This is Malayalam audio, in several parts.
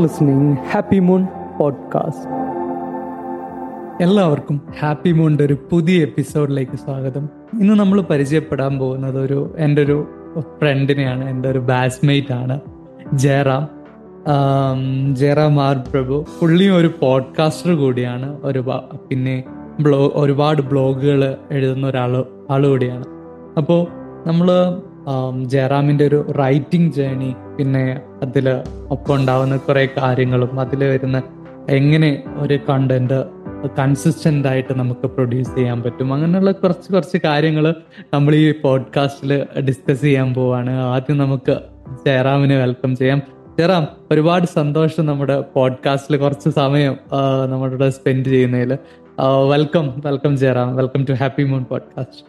listening ഹാപ്പി മൂൺ പോഡ്കാസ്റ്റ് എല്ലാവർക്കും ഹാപ്പി മൂണിന്റെ ഒരു പുതിയ എപ്പിസോഡിലേക്ക് സ്വാഗതം. ഇന്ന് നമ്മൾ പരിചയപ്പെടാൻ പോകുന്നത് ഒരു എന്റെ ഒരു ഫ്രണ്ടിനെയാണ് എന്റെ ഒരു ബാച്ച്മേറ്റ് ആണ് ജയറാം. ജയറാം ആർ പ്രഭു പുള്ളിയും ഒരു പോഡ്കാസ്റ്റർ കൂടിയാണ് ഒരു പിന്നെ ബ്ലോ ഒരുപാട് ബ്ലോഗുകൾ എഴുതുന്ന ഒരാൾ ആൾ കൂടിയാണ്. അപ്പോൾ നമ്മൾ ജയറാമിന്റെ ഒരു റൈറ്റിംഗ് ജേണി പിന്നെ അതിൽ ഒപ്പം ഉണ്ടാവുന്ന കുറേ കാര്യങ്ങളും അതിൽ വരുന്ന എങ്ങനെ ഒരു കണ്ടന്റ് കൺസിസ്റ്റന്റ് ആയിട്ട് നമുക്ക് പ്രൊഡ്യൂസ് ചെയ്യാൻ പറ്റും അങ്ങനെയുള്ള കുറച്ച് കുറച്ച് കാര്യങ്ങൾ നമ്മൾ ഈ പോഡ്കാസ്റ്റിൽ ഡിസ്കസ് ചെയ്യാൻ പോവാണ്. ആദ്യം നമുക്ക് ജയറാമിനെ വെൽക്കം ചെയ്യാം. ജയറാം ഒരുപാട് സന്തോഷം നമ്മുടെ പോഡ്കാസ്റ്റിൽ കുറച്ച് സമയം നമ്മുടെ സ്പെൻഡ് ചെയ്യുന്നതിൽ welcome welcome Jayaram. Welcome to happy moon podcast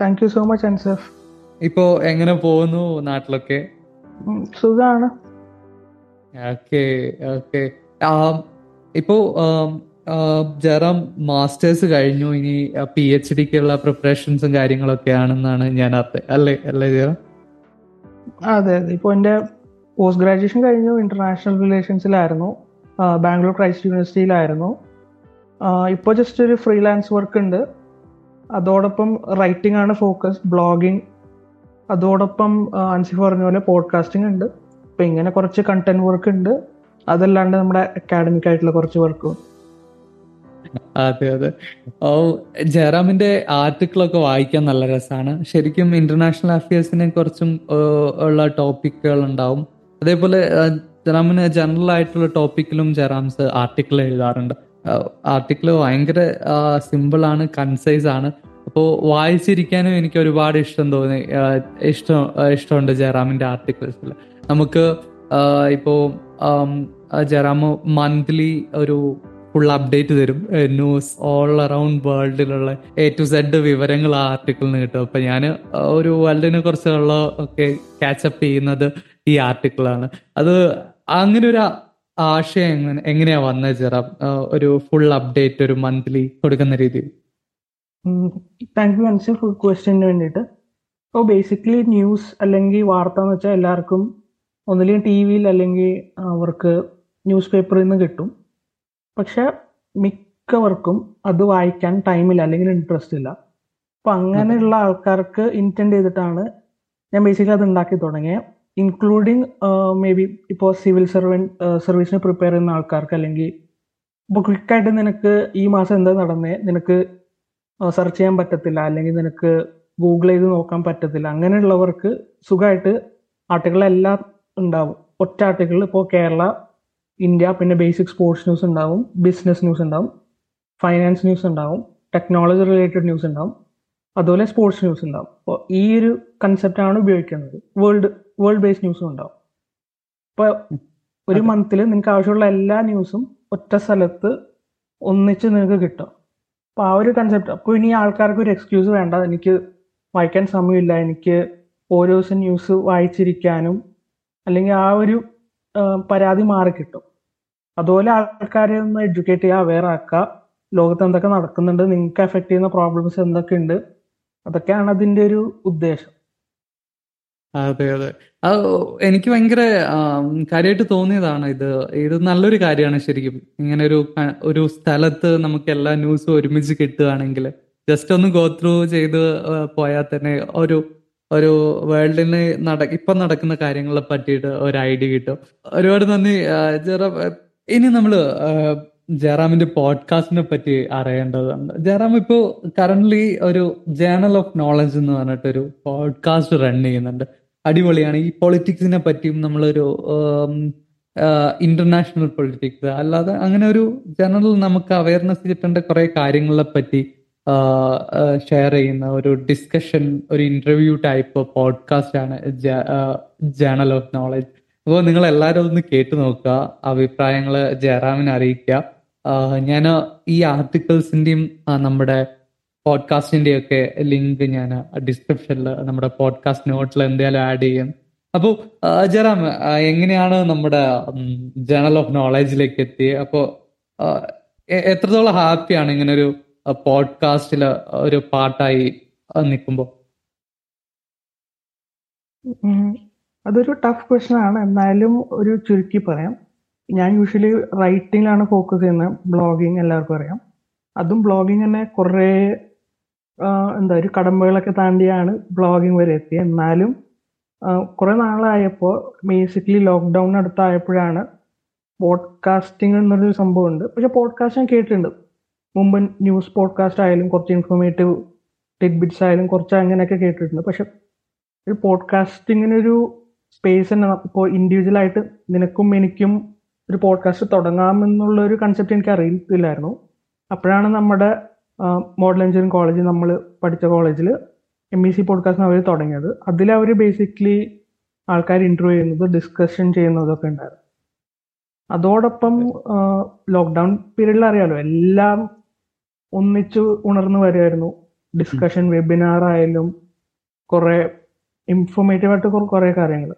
thank you so much Ansaf ഇപ്പോ എങ്ങനെ പോകുന്നു നാട്ടിലൊക്കെ? സുഖാണ്. Okay okay. ഇപ്പോ ജറാം മാസ്റ്റേഴ്സ് കഴിഞ്ഞു. ഇനി പി എച്ച് ഡിക്കുള്ള പ്രിപ്പറേഷൻസും കാര്യങ്ങളൊക്കെ ആണെന്നാണ് ഞാൻ അതെ അല്ലേ അല്ലേ ജറാം? അതെ അതെ. ഇപ്പോൾ എന്റെ പോസ്റ്റ് ഗ്രാജുവേഷൻ കഴിഞ്ഞു ഇന്റർനാഷണൽ റിലേഷൻസിലായിരുന്നു ബാംഗ്ലൂർ ക്രൈസ്റ്റ് യൂണിവേഴ്സിറ്റിയിലായിരുന്നു ഇപ്പോൾ ജസ്റ്റ് ഒരു ഫ്രീലാൻസ് വർക്ക് ഉണ്ട്. അതോടൊപ്പം റൈറ്റിംഗ് ആണ് ഫോക്കസ് ബ്ലോഗിങ് അതോടൊപ്പം അൻസി പറഞ്ഞ പോലെ പോഡ്കാസ്റ്റിംഗ് ഉണ്ട്. ഇപ്പം ഇങ്ങനെ കുറച്ച് കണ്ടന്റ് വർക്ക് ഉണ്ട്. അതല്ലാണ്ട് നമ്മുടെ അക്കാഡമിക് ആയിട്ടുള്ള കുറച്ച് വർക്കും അതെ അതെ. ഓ ജയറാമിന്റെ ആർട്ടിക്കിളൊക്കെ വായിക്കാൻ നല്ല രസമാണ് ശരിക്കും ഇന്റർനാഷണൽ അഫയേഴ്സിനെ കുറിച്ചും ഉള്ള ടോപ്പിക്കുകൾ ഉണ്ടാവും. അതേപോലെ ജയറാമിന് ജനറൽ ആയിട്ടുള്ള ടോപ്പിക്കിലും ജയറാംസ് ആർട്ടിക്കിൾ എഴുതാറുണ്ട്. ആർട്ടിക്കിൾ ഭയങ്കര സിമ്പിൾ ആണ് കൺസൈസ് ആണ്. അപ്പോൾ വായിച്ചിരിക്കാനും എനിക്ക് ഒരുപാട് ഇഷ്ടം തോന്നി ഇഷ്ടം ഇഷ്ടമുണ്ട് ജയറാമിന്റെ ആർട്ടിക്കിൾസിൽ നമുക്ക് ഇപ്പോൾ ജയറാമ് മന്ത്ലി ഒരു ഫുൾ അപ്ഡേറ്റ് തരും. ന്യൂസ് ഓൾ അറൌണ്ട് വേൾഡിലുള്ള എ ടു സെഡ് വിവരങ്ങൾ ആ ആർട്ടിക്കിളിൽ നിന്ന് കിട്ടും. അപ്പൊ ഞാൻ ഒരു വേൾഡിനെ കുറിച്ചുള്ള ഒക്കെ ക്യാച്ചപ്പ് ചെയ്യുന്നത് ഈ ആർട്ടിക്കിളാണ്. അത് അങ്ങനെ ഒരു ആശയം എങ്ങനെയാ വന്നത് ജറാം ഒരു ഫുൾ അപ്ഡേറ്റ് ഒരു മന്ത്ലി കൊടുക്കുന്ന രീതിയിൽ. താങ്ക് യു അൻസിഫ് ക്വസ്റ്റ്യന് വേണ്ടിയിട്ട്. അപ്പോൾ ബേസിക്കലി ന്യൂസ് അല്ലെങ്കിൽ വാർത്ത എന്ന് വെച്ചാൽ എല്ലാവർക്കും ഒന്നിലും ടി വിയിൽ അല്ലെങ്കിൽ അവർക്ക് ന്യൂസ് പേപ്പറിൽ നിന്ന് കിട്ടും. പക്ഷെ മിക്കവർക്കും അത് വായിക്കാൻ ടൈമില്ല അല്ലെങ്കിൽ ഇൻട്രസ്റ്റ് ഇല്ല. അപ്പം അങ്ങനെയുള്ള ആൾക്കാർക്ക് ഇന്റൻഡ് ചെയ്തിട്ടാണ് ഞാൻ ബേസിക്കലി അത് ഉണ്ടാക്കി തുടങ്ങിയത് ഇൻക്ലൂഡിങ് മേ ബി ഇപ്പോൾ സിവിൽ സർവൻ സർവീസിന് പ്രിപ്പയർ ചെയ്യുന്ന ആൾക്കാർക്ക് അല്ലെങ്കിൽ ഇപ്പോൾ ക്വിക്കായിട്ട് നിനക്ക് ഈ മാസം എന്താ നടന്നേ? നിനക്ക് സെർച്ച് ചെയ്യാൻ പറ്റത്തില്ല. അല്ലെങ്കിൽ നിനക്ക് ഗൂഗിൾ ചെയ്ത് നോക്കാൻ പറ്റത്തില്ല. അങ്ങനെയുള്ളവർക്ക് സുഖമായിട്ട് ആർട്ടിക്കിളെല്ലാം ഉണ്ടാവും. ഒറ്റ ആർട്ടിക്കിൾ ഇപ്പോൾ കേരള ഇന്ത്യ പിന്നെ ബേസിക് സ്പോർട്സ് ന്യൂസ് ഉണ്ടാവും ബിസിനസ് ന്യൂസ് ഉണ്ടാവും ഫൈനാൻസ് ന്യൂസ് ഉണ്ടാവും ടെക്നോളജി റിലേറ്റഡ് ന്യൂസ് ഉണ്ടാവും അതുപോലെ സ്പോർട്സ് ന്യൂസ് ഉണ്ടാവും. അപ്പോൾ ഈ ഒരു കൺസെപ്റ്റാണ് ഉപയോഗിക്കുന്നത്. വേൾഡ് വേൾഡ് ബേസ്ഡ് ന്യൂസും ഉണ്ടാവും. ഇപ്പോൾ ഒരു മന്തിൽ നിങ്ങൾക്ക് ആവശ്യമുള്ള എല്ലാ ന്യൂസും ഒറ്റ സ്ഥലത്ത് ഒന്നിച്ച് നിനക്ക് കിട്ടും. അപ്പോൾ ആ ഒരു കൺസെപ്റ്റ് അപ്പോൾ ഇനി ആൾക്കാർക്ക് ഒരു എക്സ്ക്യൂസ് വേണ്ട. എനിക്ക് വായിക്കാൻ സമയമില്ല. എനിക്ക് ഓരോ ദിവസം ന്യൂസ് വായിച്ചിരിക്കാനും അല്ലെങ്കിൽ ആ ഒരു പരാതി മാറി കിട്ടും. അതുപോലെ ആൾക്കാരെ ഒന്ന് എഡ്യൂക്കേറ്റ് ചെയ്യുക അവെയർ ആക്കുക ലോകത്ത് എന്തൊക്കെ നടക്കുന്നുണ്ട് നിങ്ങൾക്ക് എഫക്ട് ചെയ്യുന്ന പ്രോബ്ലംസ് എന്തൊക്കെ ഉണ്ട് അതൊക്കെയാണ് അതിന്റെ ഒരു ഉദ്ദേശം. അതെ അതെ. അത് എനിക്ക് ഭയങ്കര കാര്യമായിട്ട് തോന്നിയതാണ് ഇത്. ഇത് നല്ലൊരു കാര്യമാണ് ശരിക്കും. ഇങ്ങനെ ഒരു ഒരു സ്ഥലത്ത് നമുക്ക് എല്ലാ ന്യൂസും ഒരുമിച്ച് കിട്ടുകയാണെങ്കിൽ ജസ്റ്റ് ഒന്ന് ഗോ ത്രൂ ചെയ്ത് പോയാൽ തന്നെ ഒരു ഒരു വേൾഡിന് നട ഇപ്പൊ നടക്കുന്ന കാര്യങ്ങളെ പറ്റിയിട്ട് ഒരു ഐഡിയ കിട്ടും. ഒരുപാട് നന്ദി. ജെറാം ഇനി നമ്മൾ ജയറാമിന്റെ പോഡ്കാസ്റ്റിനെ പറ്റി അറിയേണ്ടതുണ്ട്. ജയറാം ഇപ്പോ കറന്റ് ഒരു ജേണൽ ഓഫ് നോളജ് എന്ന് പറഞ്ഞിട്ടൊരു പോഡ്കാസ്റ്റ് റൺ ചെയ്യുന്നുണ്ട്. അടിപൊളിയാണ്. ഈ പൊളിറ്റിക്സിനെ പറ്റിയും നമ്മളൊരു ഇന്റർനാഷണൽ പൊളിറ്റിക്സ് അല്ലാതെ അങ്ങനെ ഒരു ജനറൽ നമുക്ക് അവയർനെസ് കിട്ടേണ്ട കുറെ കാര്യങ്ങളെ പറ്റി ഷെയർ ചെയ്യുന്ന ഒരു ഡിസ്കഷൻ ഒരു ഇന്റർവ്യൂ ടൈപ്പ് പോഡ്കാസ്റ്റ് ആണ് ജേണൽ ഓഫ് നോളജ് അപ്പോൾ നിങ്ങൾ എല്ലാവരും ഒന്ന് കേട്ടു നോക്കുക അഭിപ്രായങ്ങൾ ജയറാമിനെ അറിയിക്കുക. ഞാൻ ഈ ആർട്ടിക്കിൾസിന്റെയും നമ്മുടെ പോഡ്കാസ്റ്റിന്റെ ഒക്കെ ലിങ്ക് ഞാൻ ഡിസ്ക്രിപ്ഷനിൽ നമ്മുടെ പോഡ്കാസ്റ്റ് നോട്ടിൽ എന്തായാലും ആഡ് ചെയ്യും. അപ്പോൾ ജറാം എങ്ങനെയാണ് നമ്മുടെ ജേണൽ ഓഫ് നോളജിലേക്ക് എത്തി? അപ്പോൾ എത്രത്തോളം ഹാപ്പിയാണ് ഇങ്ങനെ ഒരു പോഡ്കാസ്റ്റിൽ ഒരു പാട്ടായി നിൽക്കുമ്പോൾ അതൊരു ടഫ് ക്വസ്റ്റൻ ആണ്. എന്നാലും ഒരു ചുരുക്കി പറയാം. ഞാൻ യൂഷ്വലി റൈറ്റിംഗിലാണ് ഫോക്കസ് ചെയ്യുന്നത്. ബ്ലോഗിങ് എല്ലാവർക്കും അറിയാം. അതും ബ്ലോഗിങ് തന്നെ കുറേ എന്താ ഒരു കടമ്പകളൊക്കെ താണ്ടിയാണ് ബ്ലോഗിങ് വരെ എത്തിയത് എന്നാലും കുറെ നാളായപ്പോൾ ബേസിക്കലി ലോക്ക്ഡൗൺ അടുത്തായപ്പോഴാണ് പോഡ്കാസ്റ്റിംഗ് എന്നൊരു സംഭവം ഉണ്ട് പക്ഷെ പോഡ്കാസ്റ്റ് ഞാൻ കേട്ടിട്ടുണ്ട്. മുമ്പ് ന്യൂസ് പോഡ്കാസ്റ്റ് ആയാലും കുറച്ച് ഇൻഫോർമേറ്റീവ് ടെക് ബിറ്റ്സ് ആയാലും കുറച്ച് അങ്ങനെയൊക്കെ കേട്ടിട്ടുണ്ട്. പക്ഷെ ഒരു പോഡ്കാസ്റ്റിങ്ങിനൊരു സ്പേസ് തന്നെ ഇപ്പോൾ ഇൻഡിവിജ്വലായിട്ട് നിനക്കും എനിക്കും ഒരു പോഡ്കാസ്റ്റ് തുടങ്ങാമെന്നുള്ള ഒരു കൺസെപ്റ്റ് എനിക്ക് അറിയത്തില്ലായിരുന്നു അപ്പോഴാണ് നമ്മുടെ മോഡൽ എഞ്ചിനീയറിംഗ് കോളേജ് നമ്മൾ പഠിച്ച കോളേജിൽ എം ഇ സി പോഡ്കാസ്റ്റ് അവർ തുടങ്ങിയത്. അതിൽ അവർ ബേസിക്കലി ആൾക്കാർ ഇന്റർവ്യൂ ചെയ്യുന്നത് ഡിസ്കഷൻ ചെയ്യുന്നതൊക്കെ ഉണ്ടായിരുന്നു. അതോടൊപ്പം ലോക്ക്ഡൗൺ പീരീഡിൽ അറിയാലോ എല്ലാം ഒന്നിച്ചു ഉണർന്നു വരുമായിരുന്നു ഡിസ്കഷൻ വെബിനാർ ആയാലും കുറെ ഇൻഫോർമേറ്റീവ് ആയിട്ട് കുറെ കാര്യങ്ങൾ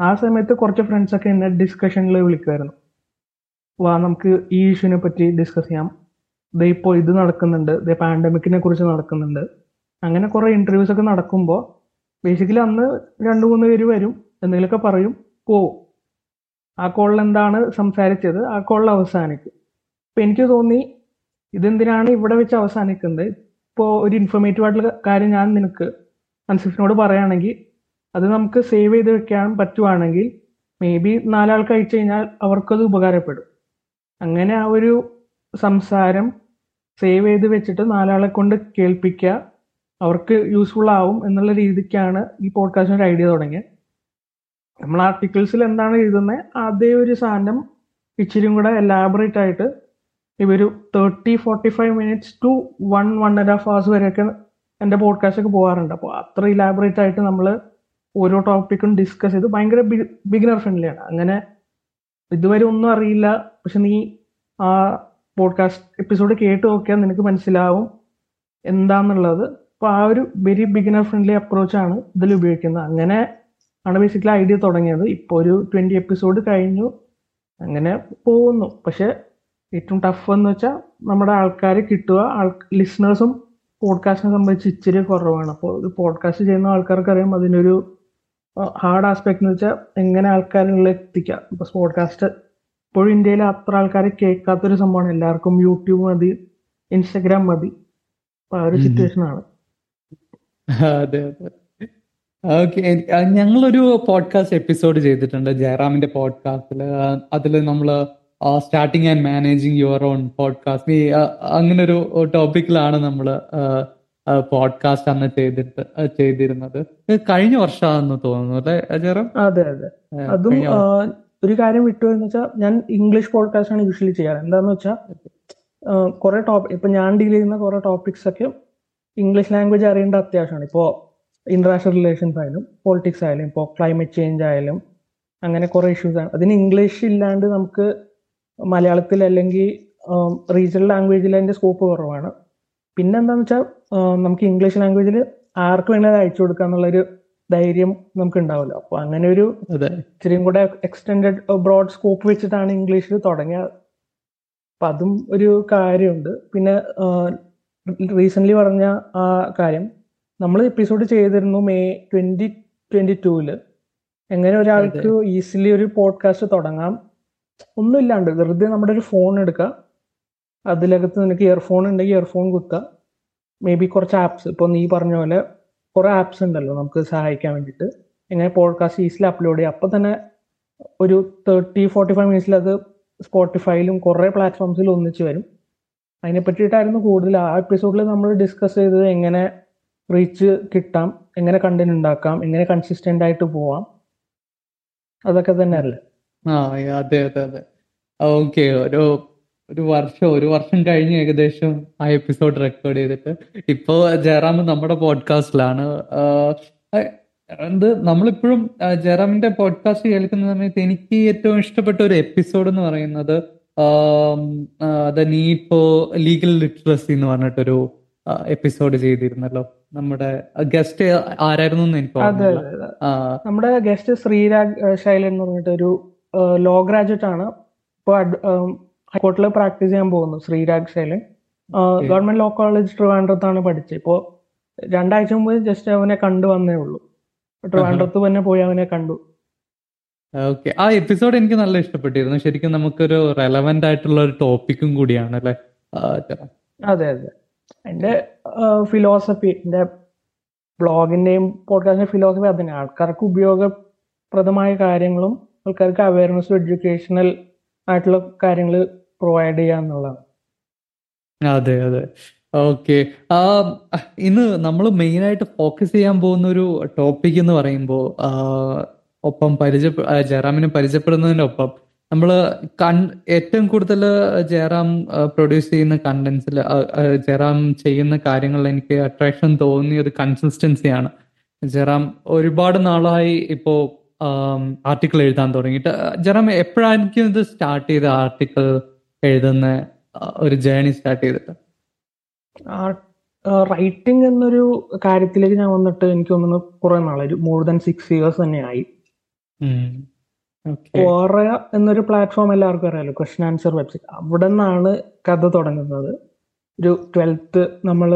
ആ സമയത്ത് കുറച്ച് ഫ്രണ്ട്സ് ഒക്കെ എന്നെ ഡിസ്കഷനിൽ വിളിക്കുമായിരുന്നു വാ നമുക്ക് ഈ ഇഷ്യൂവിനെ പറ്റി ഡിസ്കസ് ചെയ്യാം. ഇപ്പോൾ ഇത് നടക്കുന്നുണ്ട് ദേ പാൻഡമിക്കിനെ കുറിച്ച് നടക്കുന്നുണ്ട്. അങ്ങനെ കുറെ ഇന്റർവ്യൂസ് ഒക്കെ നടക്കുമ്പോൾ ബേസിക്കലി അന്ന് രണ്ടു മൂന്ന് പേര് വരും എന്തെങ്കിലുമൊക്കെ പറയും പോവും. ആ കോളിൽ എന്താണ് സംസാരിച്ചത്? ആ കോളിൽ അവസാനിക്കും. ഇപ്പൊ എനിക്ക് തോന്നി ഇതെന്തിനാണ് ഇവിടെ വെച്ച് അവസാനിക്കുന്നത്? ഇപ്പോൾ ഒരു ഇൻഫോർമേറ്റീവ് ആയിട്ടുള്ള കാര്യം ഞാൻ നിനക്ക് അൻസിഫിനോട് പറയുകയാണെങ്കിൽ അത് നമുക്ക് സേവ് ചെയ്ത് വെക്കാൻ പറ്റുവാണെങ്കിൽ മേ ബി നാലാൾക്ക് അയച്ചു കഴിഞ്ഞാൽ അവർക്കത് ഉപകാരപ്പെടും. അങ്ങനെ ആ ഒരു സംസാരം സേവ് ചെയ്ത് വെച്ചിട്ട് നാലാളെ കൊണ്ട് കേൾപ്പിക്കുക. അവർക്ക് യൂസ്ഫുൾ ആവും എന്നുള്ള രീതിക്കാണ് ഈ പോഡ്കാസ്റ്റിന് ഒരു ഐഡിയ തുടങ്ങിയത്. നമ്മൾ ആർട്ടിക്കിൾസിൽ എന്താണ് എഴുതുന്നത് അതേ ഒരു സാധനം ഇച്ചിരിയും കൂടെ എലാബറേറ്റ് ആയിട്ട് ഇവർ thirty forty five minutes to one one and half hours വരെയൊക്കെ എന്റെ പോഡ്കാസ്റ്റ് ഒക്കെ പോകാറുണ്ട്. അപ്പോൾ അത്ര ഇലാബറേറ്റ് ആയിട്ട് നമ്മൾ ഓരോ ടോപ്പിക്കും ഡിസ്കസ് ചെയ്ത് ഭയങ്കര ബിഗിനർ ഫ്രണ്ട്ലിയാണ് അങ്ങനെ ഇതുവരെ ഒന്നും അറിയില്ല. പക്ഷെ നീ ആ പോഡ്കാസ്റ്റ് എപ്പിസോഡ് കേട്ട് നോക്കിയാൽ നിനക്ക് മനസ്സിലാവും എന്താന്നുള്ളത്. അപ്പൊ ആ ഒരു വെരി ബിഗിനർ ഫ്രണ്ട്ലി അപ്രോച്ച് ആണ് ഇതിൽ ഉപയോഗിക്കുന്നത്. അങ്ങനെ ആണ് ബേസിക്കലി ഐഡിയ തുടങ്ങിയത്. ഇപ്പോൾ ഒരു ട്വന്റി എപ്പിസോഡ് കഴിഞ്ഞു. അങ്ങനെ പോകുന്നു. പക്ഷെ ഏറ്റവും ടഫ് എന്ന് വെച്ചാൽ നമ്മുടെ ആൾക്കാർ കിട്ടുക ആൾ ലിസണേഴ്സും പോഡ്കാസ്റ്റിനെ സംബന്ധിച്ച് ഇച്ചിരി കുറവാണ്. അപ്പോൾ ഒരു പോഡ്കാസ്റ്റ് ചെയ്യുന്ന ആൾക്കാർക്ക് അറിയാം അതിനൊരു ഹാർഡ് ആസ്പെക്ട് എന്ന് വെച്ചാൽ എങ്ങനെ ആൾക്കാരിൽ എത്തിക്കാം. ഇപ്പൊ പോഡ്കാസ്റ്റ് ഇപ്പോഴും ഇന്ത്യയിൽ അത്ര ആൾക്കാരെ കേൾക്കാത്തൊരു സംഭവമാണ്. എല്ലാവർക്കും യൂട്യൂബ് മതി ഇൻസ്റ്റഗ്രാം മതി. അപ്പൊ ആ ഒരു സിറ്റുവേഷൻ ആണ്. അതെ അതെ. ഓക്കെ ഞങ്ങളൊരു പോഡ്കാസ്റ്റ് എപ്പിസോഡ് ചെയ്തിട്ടുണ്ട് ജയറാമിന്റെ പോഡ്കാസ്റ്റിൽ അതിൽ നമ്മൾ starting and managing your own podcast ഈ അങ്ങനെ ഒരു ടോപ്പിക്കിലാണ് നമ്മൾ പോഡ്കാസ്റ്റ് അന്ന് ചെയ്തിട്ട് ചെയ്തിരുന്നത്. കഴിഞ്ഞ വർഷമാണെന്ന് തോന്നുന്നു അല്ലെ ജയറാം? അതെ അതെ. അതും ഒരു കാര്യം വിട്ടു എന്ന് വെച്ചാൽ ഞാൻ ഇംഗ്ലീഷ് പോഡ്കാസ്റ്റ് ആണ് യൂഷ്വലി ചെയ്യാറ്. എന്താന്ന് വെച്ചാൽ കുറെ ടോപ്പിക് ഇപ്പൊ ഞാൻ ഡീൽ ചെയ്യുന്ന കുറെ ടോപ്പിക്സ് ഒക്കെ ഇംഗ്ലീഷ് ലാംഗ്വേജ് അറിയേണ്ട അത്യാവശ്യമാണ്. ഇപ്പോ ഇന്റർനാഷണൽ റിലേഷൻസ് ആയാലും പോളിറ്റിക്സ് ആയാലും ഇപ്പോ ക്ലൈമറ്റ് ചേഞ്ച് ആയാലും അങ്ങനെ കുറെ ഇഷ്യൂസ് ആണ്. അതിന് ഇംഗ്ലീഷ് ഇല്ലാണ്ട് നമുക്ക് മലയാളത്തിൽ അല്ലെങ്കിൽ റീജിയണൽ ലാംഗ്വേജിൽ അതിന്റെ സ്കോപ്പ് കുറവാണ്. പിന്നെ എന്താണെന്ന് വെച്ചാൽ നമുക്ക് ഇംഗ്ലീഷ് ലാംഗ്വേജിൽ ആർക്ക് വേണേലും അയച്ചു കൊടുക്കുക ധൈര്യം നമുക്ക് ഉണ്ടാവില്ല അപ്പൊ അങ്ങനെ ഒരു ഇച്ചിരിയും കൂടെ എക്സ്റ്റെൻഡ് ബ്രോഡ് സ്കോപ്പ് വെച്ചിട്ടാണ് ഇംഗ്ലീഷിൽ തുടങ്ങിയത് അപ്പൊ അതും ഒരു കാര്യമുണ്ട്. പിന്നെ റീസെന്റ് പറഞ്ഞ ആ കാര്യം. നമ്മൾ എപ്പിസോഡ് ചെയ്തിരുന്നു മെയ് ട്വന്റി ട്വന്റി ടൂവിൽ എങ്ങനെ ഒരാൾക്ക് ഈസിലി ഒരു പോഡ്കാസ്റ്റ് തുടങ്ങാം? ഒന്നുമില്ലാണ്ട്. വെറുതെ നമ്മുടെ ഒരു ഫോൺ എടുക്കുക അതിലകത്ത് നിനക്ക് ഇയർഫോൺ ഉണ്ടെങ്കിൽ ഇയർഫോൺ കുത്തുക. മേ ബി കുറച്ച് ആപ്സ് ഇപ്പോൾ നീ പറഞ്ഞ പോലെ കുറെ ആപ്സ് ഉണ്ടല്ലോ നമുക്ക് സഹായിക്കാൻ വേണ്ടിയിട്ട്. എങ്ങനെ പോഡ്കാസ്റ്റ് ഈസിലി അപ്ലോഡ് ചെയ്യുക അപ്പൊ തന്നെ ഒരു തേർട്ടി ഫോർട്ടി ഫൈവ് മിനിറ്റ്സിൽ അത് സ്പോട്ടിഫൈയിലും കുറേ പ്ലാറ്റ്ഫോംസിലും ഒന്നിച്ച് വരും. അതിനെ പറ്റിയിട്ടായിരുന്നു കൂടുതൽ ആ എപ്പിസോഡിൽ നമ്മൾ ഡിസ്കസ് ചെയ്തത് എങ്ങനെ റീച്ച് കിട്ടാം എങ്ങനെ കണ്ടന്റ് ഉണ്ടാക്കാം എങ്ങനെ കൺസിസ്റ്റന്റ് ആയിട്ട് പോവാം. അതൊക്കെ തന്നെ അല്ലേ ആ അതെ അതെ അതെ. ഓക്കെ ഒരു ഒരു വർഷം ഒരു വർഷം കഴിഞ്ഞ് ഏകദേശം ആ എപ്പിസോഡ് റെക്കോർഡ് ചെയ്തിട്ട്. ഇപ്പോ ജയറാം നമ്മുടെ പോഡ്കാസ്റ്റിലാണ് എന്ത് നമ്മളിപ്പോഴും ജയറാമിന്റെ പോഡ്കാസ്റ്റ് കേൾക്കുന്ന സമയത്ത് എനിക്ക് ഏറ്റവും ഇഷ്ടപ്പെട്ട ഒരു എപ്പിസോഡ് എന്ന് പറയുന്നത് the need for legal literacy എന്ന് പറഞ്ഞിട്ടൊരു എപ്പിസോഡ് ചെയ്തിരുന്നല്ലോ. നമ്മുടെ ഗസ്റ്റ് ആരായിരുന്നു എന്ന് എനിക്ക് നമ്മുടെ ഗസ്റ്റ് ശ്രീരാഗ് ശൈലൻ എന്ന് പറഞ്ഞിട്ട് ഒരു ലോ ഗ്രാജുവേറ്റ് ആണ് ഇപ്പൊ ഹൈക്കോർട്ടിൽ പ്രാക്ടീസ് ചെയ്യാൻ പോകുന്നു ശ്രീരാക്ഷയിൽ ഗവൺമെന്റ് ലോ കോളേജ് ട്രിവാൻഡ്രത്താണ് പഠിച്ചത്. ഇപ്പോ രണ്ടാഴ്ച മുമ്പ് ജസ്റ്റ് അവനെ കണ്ടു വന്നേ ഉള്ളൂ. ട്രിവാൻഡ്രത്ത് തന്നെ പോയി അവനെ കണ്ടു. ഓക്കെ ആ എപ്പിസോഡ് എനിക്ക് നല്ല ഇഷ്ടപ്പെട്ടിരുന്നു. ശരിക്കും നമുക്കൊരു റെലവെന്റ് ആയിട്ടുള്ള ഒരു ടോപ്പിക്കും കൂടിയാണ് അല്ലെ? അതെ. അതെ എന്റെ ഫിലോസഫി എന്റെ ബ്ലോഗിന്റെയും പോഡ്കാസ്റ്റിന്റെ ഫിലോസഫി അതന്നെ ആൾക്കാർക്ക് ഉപയോഗപ്രദമായ കാര്യങ്ങളും ആൾക്കാർക്ക് അവയർനെസ്സും എഡ്യൂക്കേഷണൽ ആയിട്ടുള്ള കാര്യങ്ങൾ പ്രൊവൈഡ് ചെയ്യുക എന്നുള്ളതാണ് അതെ. അതെ ഓക്കെ ഇന്ന് നമ്മൾ മെയിൻ ആയിട്ട് ഫോക്കസ് ചെയ്യാൻ പോകുന്ന ഒരു ടോപ്പിക് എന്ന് പറയുമ്പോൾ ഒപ്പം പരിചയ ജയറാമിനെ പരിചയപ്പെടുന്നതിനൊപ്പം നമ്മൾ കൺ ഏറ്റവും കൂടുതൽ ജയറാം പ്രൊഡ്യൂസ് ചെയ്യുന്ന കണ്ടന്റ്സിൽ ജയറാം ചെയ്യുന്ന കാര്യങ്ങളിൽ എനിക്ക് അട്രാക്ഷൻ തോന്നിയത് കൺസിസ്റ്റൻസിയാണ് ജയറാം ഒരുപാട് നാളായി ഇപ്പോ ആർട്ടിക്കിൾ എഴുതാൻ തുടങ്ങിയിട്ട്. ജയറാം എപ്പോഴായിരിക്കും ഇത് സ്റ്റാർട്ട് ചെയ്ത ആർട്ടിക്കിൾ എഴുതുന്ന ഒരു ജേണി സ്റ്റാർട്ട് ചെയ്തിട്ട്. റൈറ്റിംഗ് എന്നൊരു കാര്യത്തിലേക്ക് ഞാൻ വന്നിട്ട് എനിക്ക് തോന്നുന്നു കുറെ നാളെ ഒരു മോർ ദാൻ സിക്സ് ഇയേഴ്സ് തന്നെയായി കോറ എന്നൊരു പ്ലാറ്റ്ഫോം എല്ലാവർക്കും അറിയാലോ ക്വസ്റ്റൻ ആൻസർ വെബ്സൈറ്റ് അവിടെ നിന്നാണ് കഥ തുടങ്ങുന്നത്. ഒരു ട്വൽത്ത് നമ്മൾ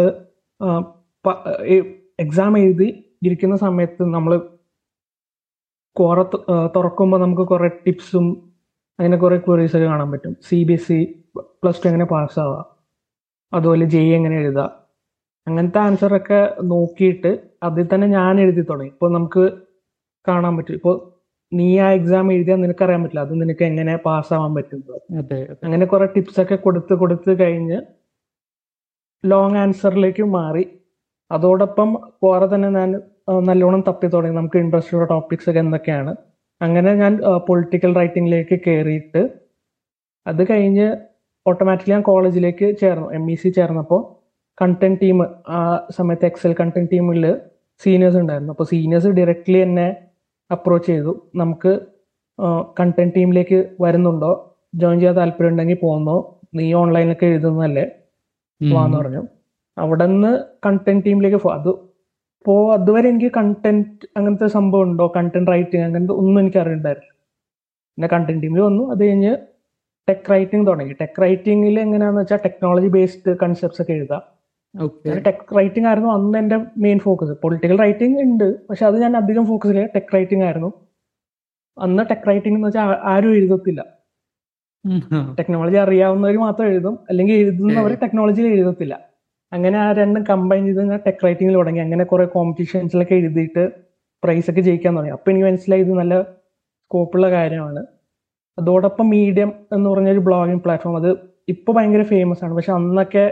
എക്സാം എഴുതി ഇരിക്കുന്ന സമയത്ത് നമ്മൾ കോറ തുറക്കുമ്പോൾ നമുക്ക് കുറെ ടിപ്സും അങ്ങനെ കുറെ ക്വറീസ് ഒക്കെ കാണാൻ പറ്റും. C B S C plus two എങ്ങനെ പാസ്സാവുക അതുപോലെ ജെ എങ്ങനെ എഴുതുക അങ്ങനത്തെ ആൻസറൊക്കെ നോക്കിയിട്ട് അതിൽ തന്നെ ഞാൻ എഴുതി തുടങ്ങി. ഇപ്പോൾ നമുക്ക് കാണാൻ പറ്റും. ഇപ്പോൾ നീ ആ എക്സാം എഴുതിയാൽ നിനക്ക് അറിയാൻ പറ്റില്ല. അത് നിനക്ക് എങ്ങനെ പാസ്സാവാൻ പറ്റും അങ്ങനെ കുറെ ടിപ്സ് ഒക്കെ കൊടുത്ത് കൊടുത്ത് കഴിഞ്ഞ് ലോങ് ആൻസറിലേക്ക് മാറി. അതോടൊപ്പം വേറെ തന്നെ ഞാൻ നല്ലോണം തപ്പി തുടങ്ങി. നമുക്ക് ഇൻട്രസ്റ്റ് ഉള്ള ടോപ്പിക്സ് ഒക്കെ എന്തൊക്കെയാണ്? അങ്ങനെ ഞാൻ പൊളിറ്റിക്കൽ റൈറ്റിംഗിലേക്ക് കയറിയിട്ട് അത് കഴിഞ്ഞ് ഓട്ടോമാറ്റിക്കലി ഞാൻ കോളേജിലേക്ക് ചേർന്നു എം ഇ സി ചേർന്നപ്പോൾ കണ്ടന്റ് ടീം ആ സമയത്ത് എക്സൽ കണ്ടന്റ് ടീമിൽ സീനിയേഴ്സ് ഉണ്ടായിരുന്നു. അപ്പോൾ സീനിയേഴ്സ് ഡയറക്റ്റ്ലി എന്നെ അപ്രോച്ച് ചെയ്തു. നമുക്ക് കണ്ടന്റ് ടീമിലേക്ക് വരുന്നുണ്ടോ? ജോയിൻ ചെയ്യാൻ താല്പര്യം ഉണ്ടെങ്കിൽ പോകുന്നോ നീ ഓൺലൈനിലൊക്കെ എഴുതുന്നതല്ലേ? പോവാന്ന് പറഞ്ഞു. അവിടെ നിന്ന് കണ്ടന്റ് ടീമിലേക്ക് അത് പോ അതുവരെ എനിക്ക് കണ്ടന്റ് അങ്ങനത്തെ സംഭവം ഉണ്ടോ? കണ്ടന്റ് റൈറ്റിംഗ് അങ്ങനത്തെ ഒന്നും എനിക്ക് അറിയണ്ടായിരുന്നു. പിന്നെ കണ്ടന്റ് ടീമിൽ വന്നു. അത് കഴിഞ്ഞ് ടെക് റൈറ്റിംഗ് തുടങ്ങി. ടെക് റൈറ്റിംഗിൽ എങ്ങനെയാന്ന് വെച്ചാൽ ടെക്നോളജി ബേസ്ഡ് കൺസെപ്റ്റ്സ് ഒക്കെ എഴുതാം. ടെക് റൈറ്റിംഗ് ആയിരുന്നു അന്ന് എന്റെ മെയിൻ ഫോക്കസ് പൊളിറ്റിക്കൽ റൈറ്റിംഗ് ഉണ്ട്. പക്ഷെ അത് ഞാൻ അധികം ഫോക്കസ് ചെയ്യാം ടെക് റൈറ്റിംഗ് ആയിരുന്നു. അന്ന് ടെക് റൈറ്റിംഗ് എന്ന് വെച്ചാൽ ആരും എഴുതത്തില്ല. ടെക്നോളജി അറിയാവുന്നവർ മാത്രം എഴുതും. അല്ലെങ്കിൽ എഴുതുന്നവർ ടെക്നോളജിയിൽ എഴുതത്തില്ല. അങ്ങനെ ആ രണ്ടും കമ്പൈൻ ചെയ്ത് ഞാൻ ടെക് റൈറ്റിംഗിൽ തുടങ്ങി. അങ്ങനെ കുറെ കോമ്പറ്റീഷൻസിലൊക്കെ എഴുതിയിട്ട് പ്രൈസ് ഒക്കെ ജയിക്കാൻ തുടങ്ങി. അപ്പൊ എനിക്ക് മനസ്സിലായി ഇത് നല്ല സ്കോപ്പുള്ള കാര്യമാണ്. അതോടൊപ്പം മീഡിയം എന്ന് പറഞ്ഞ ഒരു ബ്ലോഗിംഗ് പ്ലാറ്റ്ഫോം അത് ഇപ്പൊ ഭയങ്കര ഫേമസ് ആണ്. പക്ഷെ അന്നൊക്കെ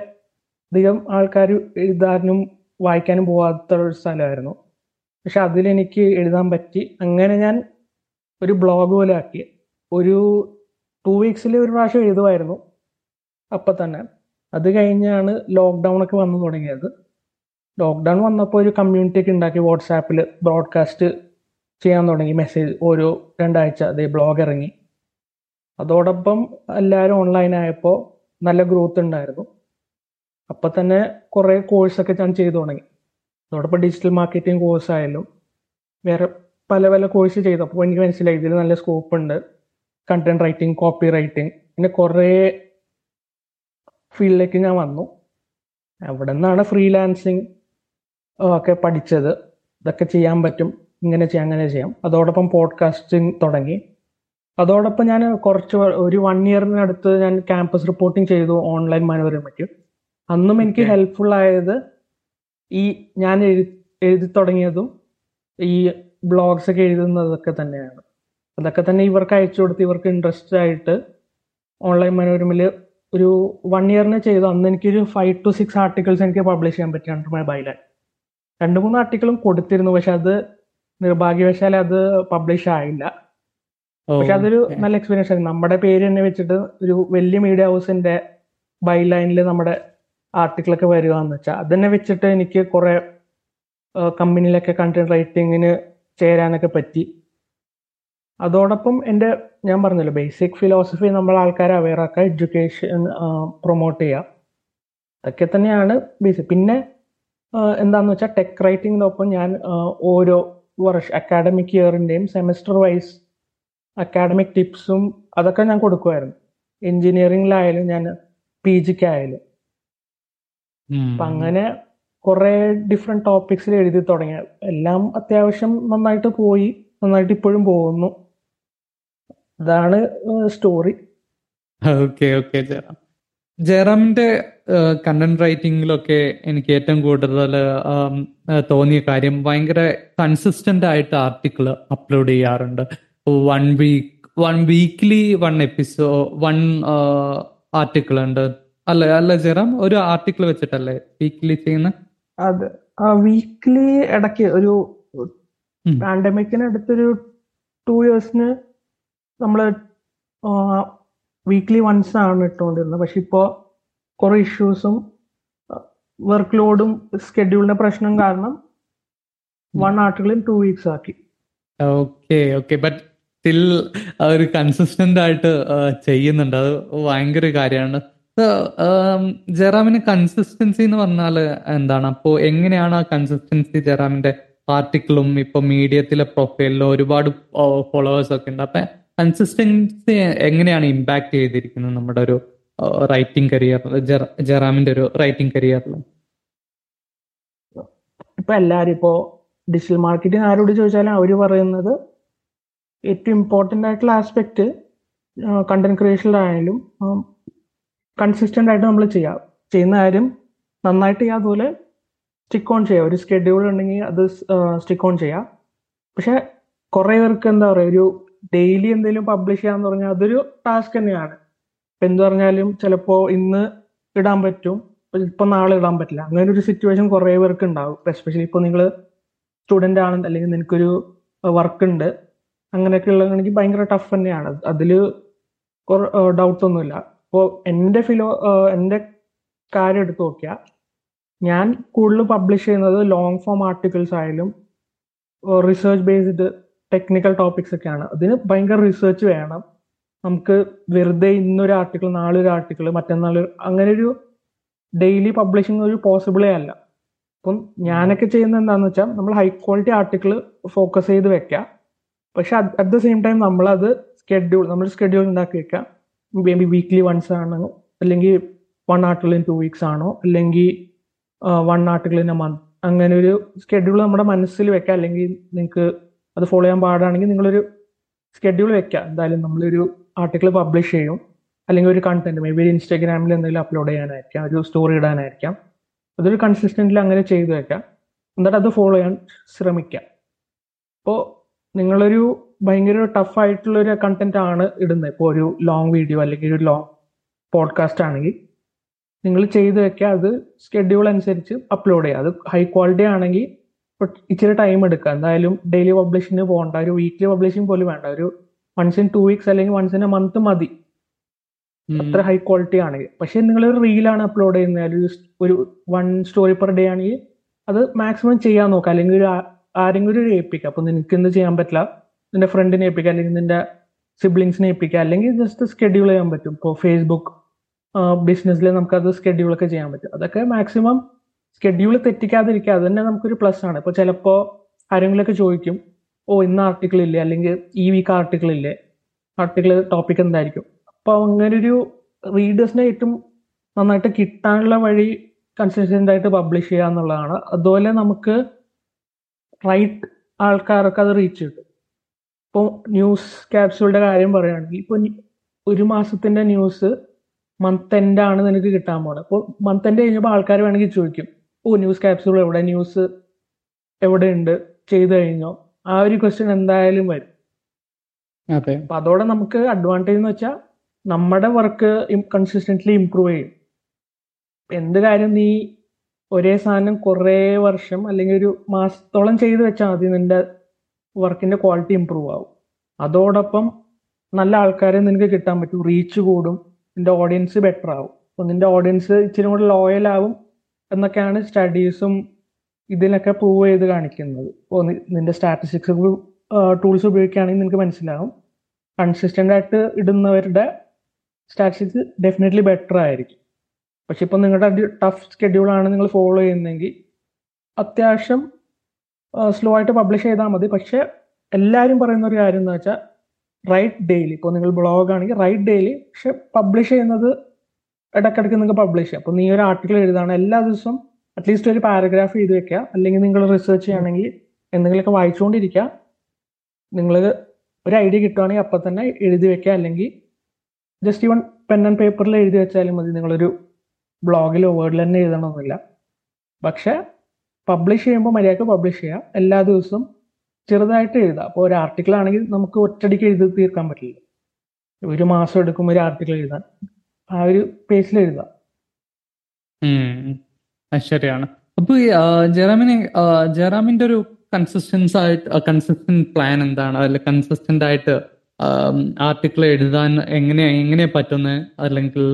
അധികം ആൾക്കാർ എഴുതാനും വായിക്കാനും പോകാത്ത ഒരു സ്ഥലമായിരുന്നു. പക്ഷെ അതിലെനിക്ക് എഴുതാൻ പറ്റി. അങ്ങനെ ഞാൻ ഒരു ബ്ലോഗ് പോലെ ആക്കി ഒരു ടു വീക്സിൽ ഒരു പ്രാവശ്യം എഴുതുമായിരുന്നു. അപ്പം തന്നെ അത് കഴിഞ്ഞാണ് ലോക്ക്ഡൗൺ ഒക്കെ വന്നു തുടങ്ങിയത്. ലോക്ക്ഡൗൺ വന്നപ്പോൾ ഒരു കമ്മ്യൂണിറ്റി ഒക്കെ ഉണ്ടാക്കി വാട്സാപ്പിൽ ബ്രോഡ്കാസ്റ്റ് ചെയ്യാൻ തുടങ്ങി. മെസ്സേജ് ഓരോ രണ്ടാഴ്ച അതേ ബ്ലോഗ് ഇറങ്ങി. അതോടൊപ്പം എല്ലാവരും ഓൺലൈൻ ആയപ്പോൾ നല്ല ഗ്രോത്ത് ഉണ്ടായിരുന്നു. അപ്പം തന്നെ കുറേ കോഴ്സൊക്കെ ഞാൻ ചെയ്തു തുടങ്ങി. അതോടൊപ്പം ഡിജിറ്റൽ മാർക്കറ്റിംഗ് കോഴ്സ് ആയാലും വേറെ പല പല കോഴ്സ് ചെയ്തപ്പോൾ എനിക്ക് മനസ്സിലായി. ഇതിൽ നല്ല സ്കോപ്പ് ഉണ്ട്. കണ്ടന്റ് റൈറ്റിംഗ് കോപ്പി റൈറ്റിംഗ് പിന്നെ കുറേ ഫീൽഡിലേക്ക് ഞാൻ വന്നു. അവിടെ നിന്നാണ് ഫ്രീലാൻസിങ് ഒക്കെ പഠിച്ചത്. ഇതൊക്കെ ചെയ്യാൻ പറ്റും. ഇങ്ങനെ ചെയ്യാം അങ്ങനെ ചെയ്യാം. അതോടൊപ്പം പോഡ്കാസ്റ്റിംഗ് തുടങ്ങി. അതോടൊപ്പം ഞാൻ കുറച്ച് ഒരു വൺ ഇയറിനടുത്ത് ഞാൻ ക്യാമ്പസ് റിപ്പോർട്ടിംഗ് ചെയ്തു ഓൺലൈൻ മനോരമയ്ക്ക് അന്നും എനിക്ക് ഹെൽപ്ഫുൾ ആയത് ഈ ഞാൻ എഴു എഴുതി തുടങ്ങിയതും ഈ ബ്ലോഗ്സ് ഒക്കെ എഴുതുന്നതൊക്കെ തന്നെയാണ്. അതൊക്കെ തന്നെ ഇവർക്ക് അയച്ചു കൊടുത്ത് ഇവർക്ക് ഇൻട്രസ്റ്റ് ആയിട്ട് ഓൺലൈൻ മനോരമയിൽ ഒരു വൺ ഇയറിന് ചെയ്തു അന്ന് എനിക്കൊരു ഫൈവ് ടു സിക്സ് ആർട്ടിക്കിൾസ് എനിക്ക് പബ്ലിഷ് ചെയ്യാൻ പറ്റി അണ്ടർ മൈ ബൈലൻ രണ്ട് മൂന്ന് ആർട്ടിക്കിളും കൊടുത്തിരുന്നു പക്ഷെ അത് നിർഭാഗ്യവശാൽ അത് പബ്ലിഷ് ആയില്ല. പക്ഷെ അതൊരു നല്ല എക്സ്പീരിയൻസ് ആയിരുന്നു. നമ്മുടെ പേര് തന്നെ വെച്ചിട്ട് ഒരു വലിയ മീഡിയ ഹൗസിന്റെ ബൈലൈനിൽ നമ്മുടെ ആർട്ടിക്കിളൊക്കെ വരിക എന്ന് വെച്ചാൽ അതന്നെ വെച്ചിട്ട് എനിക്ക് കുറെ കമ്പനിയിലൊക്കെ കണ്ടന്റ് റൈറ്റിങ്ങിന് ചേരാനൊക്കെ പറ്റി. അതോടൊപ്പം എന്റെ ഞാൻ പറഞ്ഞല്ലോ ബേസിക് ഫിലോസഫി നമ്മൾ ആൾക്കാരെ അവെയർ ആക്കുക എഡ്യൂക്കേഷൻ പ്രൊമോട്ട് ചെയ്യുക അതൊക്കെ തന്നെയാണ് ബേസിക് പിന്നെ എന്താന്ന് വെച്ചാൽ ടെക് റൈറ്റിങ്ങിനൊപ്പം ഞാൻ ഓരോ വർഷം അക്കാഡമിക് ഇയറിന്റെയും സെമസ്റ്റർ വൈസ് അക്കാഡമിക് ടിപ്സും അതൊക്കെ ഞാൻ കൊടുക്കുമായിരുന്നു എഞ്ചിനീയറിംഗിലായാലും ഞാൻ പി ജിക്കായാലും അപ്പം അങ്ങനെ കുറേ ഡിഫറെന്റ് ടോപ്പിക്സിൽ എഴുതി തുടങ്ങിയ. എല്ലാം അത്യാവശ്യം നന്നായിട്ട് പോയി നന്നായിട്ട് ഇപ്പോഴും പോകുന്നു. ഇതാണ് സ്റ്റോറി ഓക്കെ ഓക്കെ ജയറാം. ജയറാമിന്റെ കണ്ടന്റ് റൈറ്റിംഗിലൊക്കെ എനിക്ക് ഏറ്റവും കൂടുതൽ തോന്നിയ കാര്യം ഭയങ്കര കൺസിസ്റ്റന്റ് ആയിട്ട് ആർട്ടിക്കിൾ അപ്ലോഡ് ചെയ്യാറുണ്ട്. One week one weekly one episode one article ഉണ്ട്. അല്ല അല്ല ജയറാം? ഒരു ആർട്ടിക്കിൾ വെച്ചിട്ടല്ലേ വീക്ക്ലി ചെയ്യുന്ന? അത് വീക്ക്ലി ഇടയ്ക്ക് ഒരു. പാൻഡമിക്കിന് അടുത്തൊരു ടു ഇയേഴ്സിന് നമ്മൾ വീക്ക്ലി വൺസ് ആണ് ഇട്ടുകൊണ്ടിരുന്നത് പക്ഷെ ഇപ്പോൾ കുറെ ഇഷ്യൂസും വർക്ക് ലോഡും സ്കെഡ്യൂളിന്റെ പ്രശ്നം കാരണം വൺ ആർട്ടിക്കിൾ ടു വീക്സ് ആക്കി. ഓക്കെ ഓക്കെ ബട്ട് സ്റ്റിൽ ഒരു കൺസിസ്റ്റന്റ് ആയിട്ട് ചെയ്യുന്നുണ്ട്. അത് ഭയങ്കര കാര്യമാണ്. ജെറാമിന് കൺസിസ്റ്റൻസി എന്ന് പറഞ്ഞാൽ എന്താണ്? അപ്പോൾ എങ്ങനെയാണ് ആ കൺസിസ്റ്റൻസി ജെറാമിന്റെ ആർട്ടിക്കിളും ഇപ്പൊ മീഡിയത്തിലെ പ്രൊഫൈലിലും ഒരുപാട് ഫോളോവേഴ്സ് ഒക്കെ ഉണ്ട്. അപ്പൊ കൺസിസ്റ്റൻസി എങ്ങനെയാണ് ഇമ്പാക്ട് ചെയ്തിരിക്കുന്നത് നമ്മുടെ ഒരു റൈറ്റിംഗ് കരിയറിൽ ജറാമിന്റെ ഒരു റൈറ്റിംഗ് കരിയറിൽ ഇപ്പൊ എല്ലാരും ഇപ്പോ ഡിജിറ്റൽ മാർക്കറ്റിംഗ് ആരോട് ചോദിച്ചാലും അവർ പറയുന്നത് ഏറ്റവും ഇമ്പോർട്ടന്റ് ആയിട്ടുള്ള ആസ്പെക്ട് കണ്ടന്റ് ക്രിയേഷനിലായാലും കൺസിസ്റ്റന്റ് ആയിട്ട് നമ്മൾ ചെയ്യാം ചെയ്യുന്ന കാര്യം നന്നായിട്ട് ചെയ്യുക അതുപോലെ സ്റ്റിക്ക് ഓൺ ചെയ്യുക ഒരു സ്കെഡ്യൂൾ ഉണ്ടെങ്കിൽ അത് സ്റ്റിക്ക് ഓൺ ചെയ്യാം. പക്ഷെ കുറെ പേർക്ക് എന്താ പറയുക ഒരു ഡെയിലി എന്തെങ്കിലും പബ്ലിഷ് ചെയ്യാന്ന് പറഞ്ഞാൽ അതൊരു ടാസ്ക് തന്നെയാണ്. ഇപ്പൊ എന്ത് പറഞ്ഞാലും ചിലപ്പോ ഇന്ന് ഇടാൻ പറ്റും ഇപ്പൊ നാളെ ഇടാൻ പറ്റില്ല. അങ്ങനെ ഒരു സിറ്റുവേഷൻ കുറെ പേർക്ക് ഉണ്ടാവും എസ്പെഷ്യലി ഇപ്പൊ നിങ്ങൾ സ്റ്റുഡന്റ് ആണ് അല്ലെങ്കിൽ നിനക്കൊരു വർക്ക് ഉണ്ട് അങ്ങനെയൊക്കെ ഉള്ളതാണെങ്കിൽ ഭയങ്കര ടഫ് തന്നെയാണ്. അതിൽ ഡൗട്ട് ഒന്നുമില്ല. അപ്പോ എന്റെ ഫിലോ എന്റെ കാര്യം എടുത്ത് നോക്കിയാൽ ഞാൻ കൂടുതൽ പബ്ലിഷ് ചെയ്യുന്നത് ലോങ് ഫോം ആർട്ടിക്കിൾസ് ആയാലും റിസർച്ച് ബേസ്ഡ് ടെക്നിക്കൽ ടോപ്പിക്സ് ഒക്കെയാണ്. അതിന് ഭയങ്കര റിസർച്ച് വേണം. നമുക്ക് വെറുതെ ഇന്നൊരു ആർട്ടിക്കിൾ നാളെ ഒരു ആർട്ടിക്കിൾ മറ്റന്നാൾ അങ്ങനെ ഒരു ഡെയിലി പബ്ലിഷിംഗ് ഒരു പോസിബിളേ അല്ല. അപ്പം ഞാനൊക്കെ ചെയ്യുന്ന എന്താണെന്ന് വെച്ചാൽ നമ്മൾ ഹൈ ക്വാളിറ്റി ആർട്ടിക്കിൾ ഫോക്കസ് ചെയ്ത് വെക്കാം. പക്ഷെ അറ്റ് ദ സെയിം ടൈം നമ്മളത് സ്കെഡ്യൂൾ നമ്മൾ സ്കെഡ്യൂൾ ഉണ്ടാക്കി വെക്കാം. മേ ബി വീക്ക്ലി വൺസ് ആണോ അല്ലെങ്കിൽ one article in two weeks ആണോ അല്ലെങ്കിൽ one article in a month അങ്ങനെ ഒരു സ്കെഡ്യൂൾ നമ്മുടെ മനസ്സിൽ വെക്കാം. അല്ലെങ്കിൽ നിങ്ങൾക്ക് അത് ഫോളോ ചെയ്യാൻ പാടാണെങ്കിൽ നിങ്ങളൊരു സ്കെഡ്യൂൾ വെക്കുക എന്തായാലും നമ്മളൊരു ആർട്ടിക്കിൾ പബ്ലിഷ് ചെയ്യും. അല്ലെങ്കിൽ ഒരു കണ്ടന്റ് മേ ബി ഇൻസ്റ്റാഗ്രാമിൽ എന്തെങ്കിലും അപ്ലോഡ് ചെയ്യാനായിരിക്കാം. ഒരു സ്റ്റോറി ഇടാനായിരിക്കാം. അതൊരു കൺസിസ്റ്റന്റിൽ അങ്ങനെ ചെയ്തു വെക്കാം. എന്നിട്ട് അത് ഫോളോ ചെയ്യാൻ ശ്രമിക്കാം. അപ്പോൾ നിങ്ങളൊരു ഭയങ്കര ടഫ് ആയിട്ടുള്ള ഒരു കണ്ടന്റ് ആണ് ഇടുന്നത്. ഇപ്പോൾ ഒരു ലോങ് വീഡിയോ അല്ലെങ്കിൽ ഒരു ലോങ് പോഡ്കാസ്റ്റ് ആണെങ്കിൽ നിങ്ങൾ ചെയ്തു വെക്കുക. അത് സ്കെഡ്യൂൾ അനുസരിച്ച് അപ്ലോഡ് ചെയ്യുക. അത് ഹൈ ക്വാളിറ്റി ആണെങ്കിൽ ഇച്ചിരി ടൈം എടുക്കുക. എന്തായാലും ഡെയിലി പബ്ലിഷിന് പോകണ്ട ഒരു വീക്ക്ലി പബ്ലിഷിംഗ് പോലും വേണ്ട. ഒരു വൺസ് ഇൻ ടു വീക്സ് അല്ലെങ്കിൽ വൺസ് ഇൻ എ മന്ത് മതി. അത്ര ഹൈ ക്വാളിറ്റി ആണെങ്കിൽ പക്ഷെ നിങ്ങൾ ഒരു റീലാണ് അപ്ലോഡ് ചെയ്യുന്നത്. ഒരു ഒരു വൺ സ്റ്റോറി പെർ ഡേ ആണെങ്കിൽ അത് മാക്സിമം ചെയ്യാൻ നോക്കുക. അല്ലെങ്കിൽ ഒരു ആരെങ്കിലും ഒരു ഏൽപ്പിക്കുക. അപ്പൊ നിനക്ക് എന്ത് ചെയ്യാൻ പറ്റില്ല? നിന്റെ ഫ്രണ്ടിനെ ഏൽപ്പിക്കുക. അല്ലെങ്കിൽ നിന്റെ സിബ്ലിങ്സിനെ ഏൽപ്പിക്കുക. അല്ലെങ്കിൽ ജസ്റ്റ് സ്കെഡ്യൂൾ ചെയ്യാൻ പറ്റും. ഇപ്പോൾ ഫേസ്ബുക്ക് ബിസിനസ്സിൽ നമുക്കത് സ്കെഡ്യൂൾ ഒക്കെ ചെയ്യാൻ പറ്റും. അതൊക്കെ മാക്സിമം സ്കെഡ്യൂൾ തെറ്റിക്കാതിരിക്കുക അത് തന്നെ നമുക്കൊരു പ്ലസ് ആണ്. ഇപ്പോൾ ചിലപ്പോൾ ആരെങ്കിലുമൊക്കെ ചോദിക്കും ഓ ഇന്ന് ആർട്ടിക്കിൾ ഇല്ലേ? അല്ലെങ്കിൽ ഈ വീക്ക് ആർട്ടിക്കിൾ ഇല്ലേ? ആർട്ടിക്കിൾ ടോപ്പിക് എന്തായിരിക്കും? അപ്പോൾ അങ്ങനെ ഒരു റീഡേഴ്സിനെ ഏറ്റവും നന്നായിട്ട് കിട്ടാനുള്ള വഴി കൺസിസ്റ്റന്റ് ആയിട്ട് പബ്ലിഷ് ചെയ്യുക എന്നുള്ളതാണ്. അതുപോലെ നമുക്ക് റൈറ്റ് ആൾക്കാർക്ക് അത് റീച്ച് കിട്ടും. ഇപ്പോൾ ന്യൂസ് ക്യാപ്സ്യൂളുടെ കാര്യം പറയുകയാണെങ്കിൽ ഇപ്പോൾ ഒരു മാസത്തിന്റെ ന്യൂസ് മന്ത് എൻഡ് ആണ് നിനക്ക് കിട്ടാൻ പോണത്. അപ്പോൾ മന്ത് എൻഡ് കഴിഞ്ഞപ്പോൾ ആൾക്കാർ വേണമെങ്കിൽ ചോദിക്കും ഓ ന്യൂസ് ക്യാപ്സ്യൂൾ എവിടെ? ന്യൂസ് എവിടെ ഉണ്ട്? ചെയ്തു കഴിഞ്ഞോ? ആ ഒരു ക്വസ്റ്റ്യൻ എന്തായാലും വരും. അപ്പൊ അതോടെ നമുക്ക് അഡ്വാന്റേജ് എന്ന് വെച്ചാൽ നമ്മുടെ വർക്ക് കൺസിസ്റ്റന്റ്ലി ഇംപ്രൂവ് ചെയ്യും. എന്ത് കാര്യം നീ ഒരേ സാധനം കുറേ വർഷം അല്ലെങ്കിൽ ഒരു മാസത്തോളം ചെയ്തു വെച്ചാൽ മതി നിന്റെ വർക്കിന്റെ ക്വാളിറ്റി ഇമ്പ്രൂവ് ആവും. അതോടൊപ്പം നല്ല ആൾക്കാരെ നിനക്ക് കിട്ടാൻ പറ്റും. റീച്ച് കൂടും. നിന്റെ ഓഡിയൻസ് ബെറ്റർ ആവും. അപ്പൊ നിന്റെ ഓഡിയൻസ് ഇച്ചിരി കൂടെ ലോയൽ ആവും. എന്നൊക്കെയാണ് സ്റ്റഡീസും ഇതിലൊക്കെ പ്രൂവ് ചെയ്ത് കാണിക്കുന്നത്. ഇപ്പോൾ നിന്റെ സ്റ്റാറ്റിസ്റ്റിക്സ് ടൂൾസ് ഉപയോഗിക്കുകയാണെങ്കിൽ നിനക്ക് മനസ്സിലാവും. കൺസിസ്റ്റന്റ് ആയിട്ട് ഇടുന്നവരുടെ സ്റ്റാറ്റിസ്റ്റിക്സ് ഡെഫിനറ്റ്ലി ബെറ്റർ ആയിരിക്കും. പക്ഷെ ഇപ്പം നിങ്ങളുടെ ടഫ് സ്കെഡ്യൂളാണ് നിങ്ങൾ ഫോളോ ചെയ്യുന്നതെങ്കിൽ അത്യാവശ്യം സ്ലോ ആയിട്ട് പബ്ലിഷ് ചെയ്താൽ മതി. പക്ഷെ എല്ലാവരും പറയുന്ന ഒരു കാര്യം എന്ന് വെച്ചാൽ റൈറ്റ് ഡെയിലി ഇപ്പോൾ നിങ്ങൾ ബ്ലോഗ് ആണെങ്കിൽ റൈറ്റ് ഡെയിലി പക്ഷെ പബ്ലിഷ് ചെയ്യുന്നത് ഇടയ്ക്കിടയ്ക്ക് നിങ്ങൾക്ക് പബ്ലിഷ് ചെയ്യാം. അപ്പൊ നീ ഒരു ആർട്ടിക്കിൾ എഴുതാണ് എല്ലാ ദിവസവും അറ്റ്ലീസ്റ്റ് ഒരു പാരഗ്രാഫ് എഴുതി വെക്കുക. അല്ലെങ്കിൽ നിങ്ങൾ റിസർച്ച് ചെയ്യണമെങ്കിൽ എന്തെങ്കിലുമൊക്കെ വായിച്ചുകൊണ്ടിരിക്കുക. നിങ്ങൾ ഒരു ഐഡിയ കിട്ടുവാണെങ്കിൽ അപ്പം തന്നെ എഴുതി വെക്കുക. അല്ലെങ്കിൽ ജസ്റ്റ് ഈവൺ പെൻ ആൻഡ് പേപ്പറിൽ എഴുതി വെച്ചാലും മതി. നിങ്ങളൊരു ബ്ലോഗിലോ വേർഡിൽ തന്നെ എഴുതണമെന്നില്ല പക്ഷെ പബ്ലിഷ് ചെയ്യുമ്പോൾ മര്യാദയ്ക്ക് പബ്ലിഷ് ചെയ്യുക. എല്ലാ ദിവസവും ചെറുതായിട്ട് എഴുതുക. അപ്പോൾ ഒരു ആർട്ടിക്കിൾ ആണെങ്കിൽ നമുക്ക് ഒറ്റടിക്ക് എഴുതി തീർക്കാൻ പറ്റില്ല. ഒരു മാസം എടുക്കും ഒരു ആർട്ടിക്കിൾ എഴുതാൻ. ആ ഒരു പേസിൽ എഴുതാം ശരിയാണ്. അപ്പൊ ഈ, ജെറാമിനെ ജെറാമിന്റെ ഒരു കൺസിസ്റ്റൻസ് ആയിട്ട് കൺസിസ്റ്റന്റ് പ്ലാൻ എന്താണ്? അതിൽ കൺസിസ്റ്റന്റ് ആയിട്ട് ആർട്ടിക്കിൾ എഴുതാൻ എങ്ങനെ എങ്ങനെ പറ്റുന്നത് അല്ലെങ്കിൽ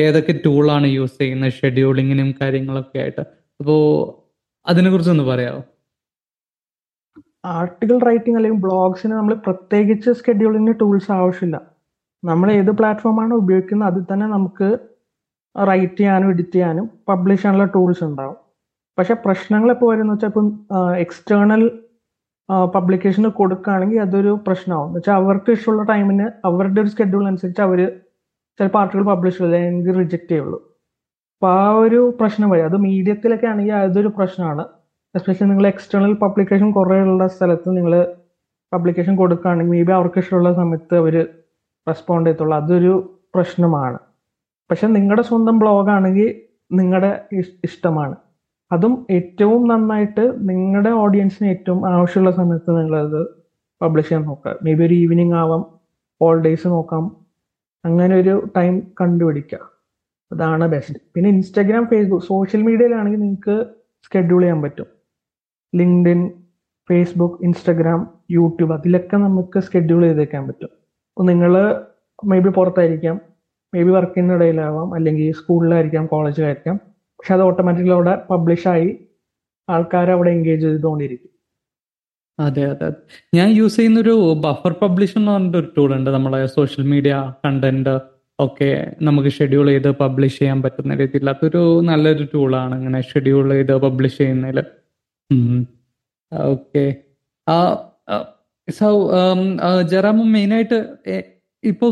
ഏതൊക്കെ ടൂളാണ് യൂസ് ചെയ്യുന്നത്? ഷെഡ്യൂളിങ്ങിനും കാര്യങ്ങളൊക്കെ ആയിട്ട്. അപ്പോ അതിനെ കുറിച്ച് ഒന്ന് പറയാമോ ആർട്ടിക്കിൾ റൈറ്റിംഗ് അല്ലെങ്കിൽ ബ്ലോഗ്സിന് നമ്മൾ പ്രത്യേകിച്ച് സ്കെഡ്യൂളിന് ടൂൾസ് ആവശ്യമില്ല. നമ്മൾ ഏത് പ്ലാറ്റ്ഫോമാണ് ഉപയോഗിക്കുന്നത് അതിൽ തന്നെ നമുക്ക് റൈറ്റ് ചെയ്യാനും എഡിറ്റ് ചെയ്യാനും പബ്ലിഷ് ചെയ്യാനുള്ള ടൂൾസ് ഉണ്ടാവും. പക്ഷെ പ്രശ്നങ്ങൾ ഇപ്പോൾ വരുന്ന വെച്ചാൽ ഇപ്പം എക്സ്റ്റേണൽ പബ്ലിക്കേഷന് കൊടുക്കുകയാണെങ്കിൽ അതൊരു പ്രശ്നമാവും. എന്ന് വെച്ചാൽ അവർക്ക് ഇഷ്ടമുള്ള ടൈമിന് അവരുടെ ഒരു സ്കെഡ്യൂൾ അനുസരിച്ച് അവർ ചിലപ്പോൾ ആർട്ടിക്കിൾ പബ്ലിഷ് ചെയ്യില്ല അല്ലെങ്കിൽ റിജക്റ്റ് ചെയ്യുള്ളൂ. അപ്പോൾ ആ ഒരു പ്രശ്നം വരും. അത് മീഡിയത്തിലൊക്കെ ആണെങ്കിൽ അതൊരു പ്രശ്നമാണ്. എസ്പെഷ്യലി നിങ്ങൾ എക്സ്റ്റേണൽ പബ്ലിക്കേഷൻ കുറേ ഉള്ള സ്ഥലത്ത് നിങ്ങൾ പബ്ലിക്കേഷൻ കൊടുക്കുകയാണെങ്കിൽ മേ ബി അവർക്ക് ഇഷ്ടമുള്ള സമയത്ത് അവർ റെസ്പോണ്ട് ചെയ്യത്തുള്ളൂ. അതൊരു പ്രശ്നമാണ്. പക്ഷെ നിങ്ങളുടെ സ്വന്തം ബ്ലോഗാണെങ്കിൽ നിങ്ങളുടെ ഇഷ്ടമാണ്. അതും ഏറ്റവും നന്നായിട്ട് നിങ്ങളുടെ ഓഡിയൻസിന് ഏറ്റവും ആവശ്യമുള്ള സമയത്ത് നിങ്ങളത് പബ്ലിഷ് ചെയ്യാൻ നോക്കുക. മേ ബി ഒരു ഈവനിങ് ആവാം ഓൾ ഡേയ്സ് നോക്കാം. അങ്ങനെ ഒരു ടൈം കണ്ടുപിടിക്കുക. അതാണ് ബെസ്റ്റ് പിന്നെ ഇൻസ്റ്റാഗ്രാം ഫേസ്ബുക്ക് സോഷ്യൽ മീഡിയയിലാണെങ്കിൽ നിങ്ങൾക്ക് സ്കെഡ്യൂൾ ചെയ്യാൻ പറ്റും. ലിങ്ക്ഡിൻ ഫേസ്ബുക്ക് ഇൻസ്റ്റാഗ്രാം യൂട്യൂബ് അതിലൊക്കെ നമുക്ക് സ്കെഡ്യൂൾ ചെയ്തേക്കാൻ പറ്റും. നിങ്ങൾ മേ ബി പുറത്തായിരിക്കാം. മേ ബി ഇടയിലാവാം. അല്ലെങ്കിൽ സ്കൂളിലായിരിക്കാം കോളേജിലായിരിക്കാം പക്ഷെ അത് ഓട്ടോമാറ്റിക്കലി അവിടെ പബ്ലിഷായി ആൾക്കാർ അവിടെ എൻഗേജ് ചെയ്തുകൊണ്ടിരിക്കും. അതെ അതെ. അതെ. ഞാൻ യൂസ് ചെയ്യുന്ന ഒരു ബഫർ പബ്ലിഷ് എന്ന് പറഞ്ഞിട്ട് ഒരു ടൂൾ ഉണ്ട്. നമ്മളെ സോഷ്യൽ മീഡിയ കണ്ടന്റ് ഒക്കെ നമുക്ക് ഷെഡ്യൂൾ ചെയ്ത് പബ്ലിഷ് ചെയ്യാൻ പറ്റുന്ന രീതിയിൽ. അതൊരു നല്ലൊരു ടൂളാണ് ഇങ്ങനെ ഷെഡ്യൂൾ ചെയ്ത് പബ്ലിഷ് ചെയ്യുന്നതിൽ ഓക്കെ സോ ജറാമ മെയിനായിട്ട് ഇപ്പോ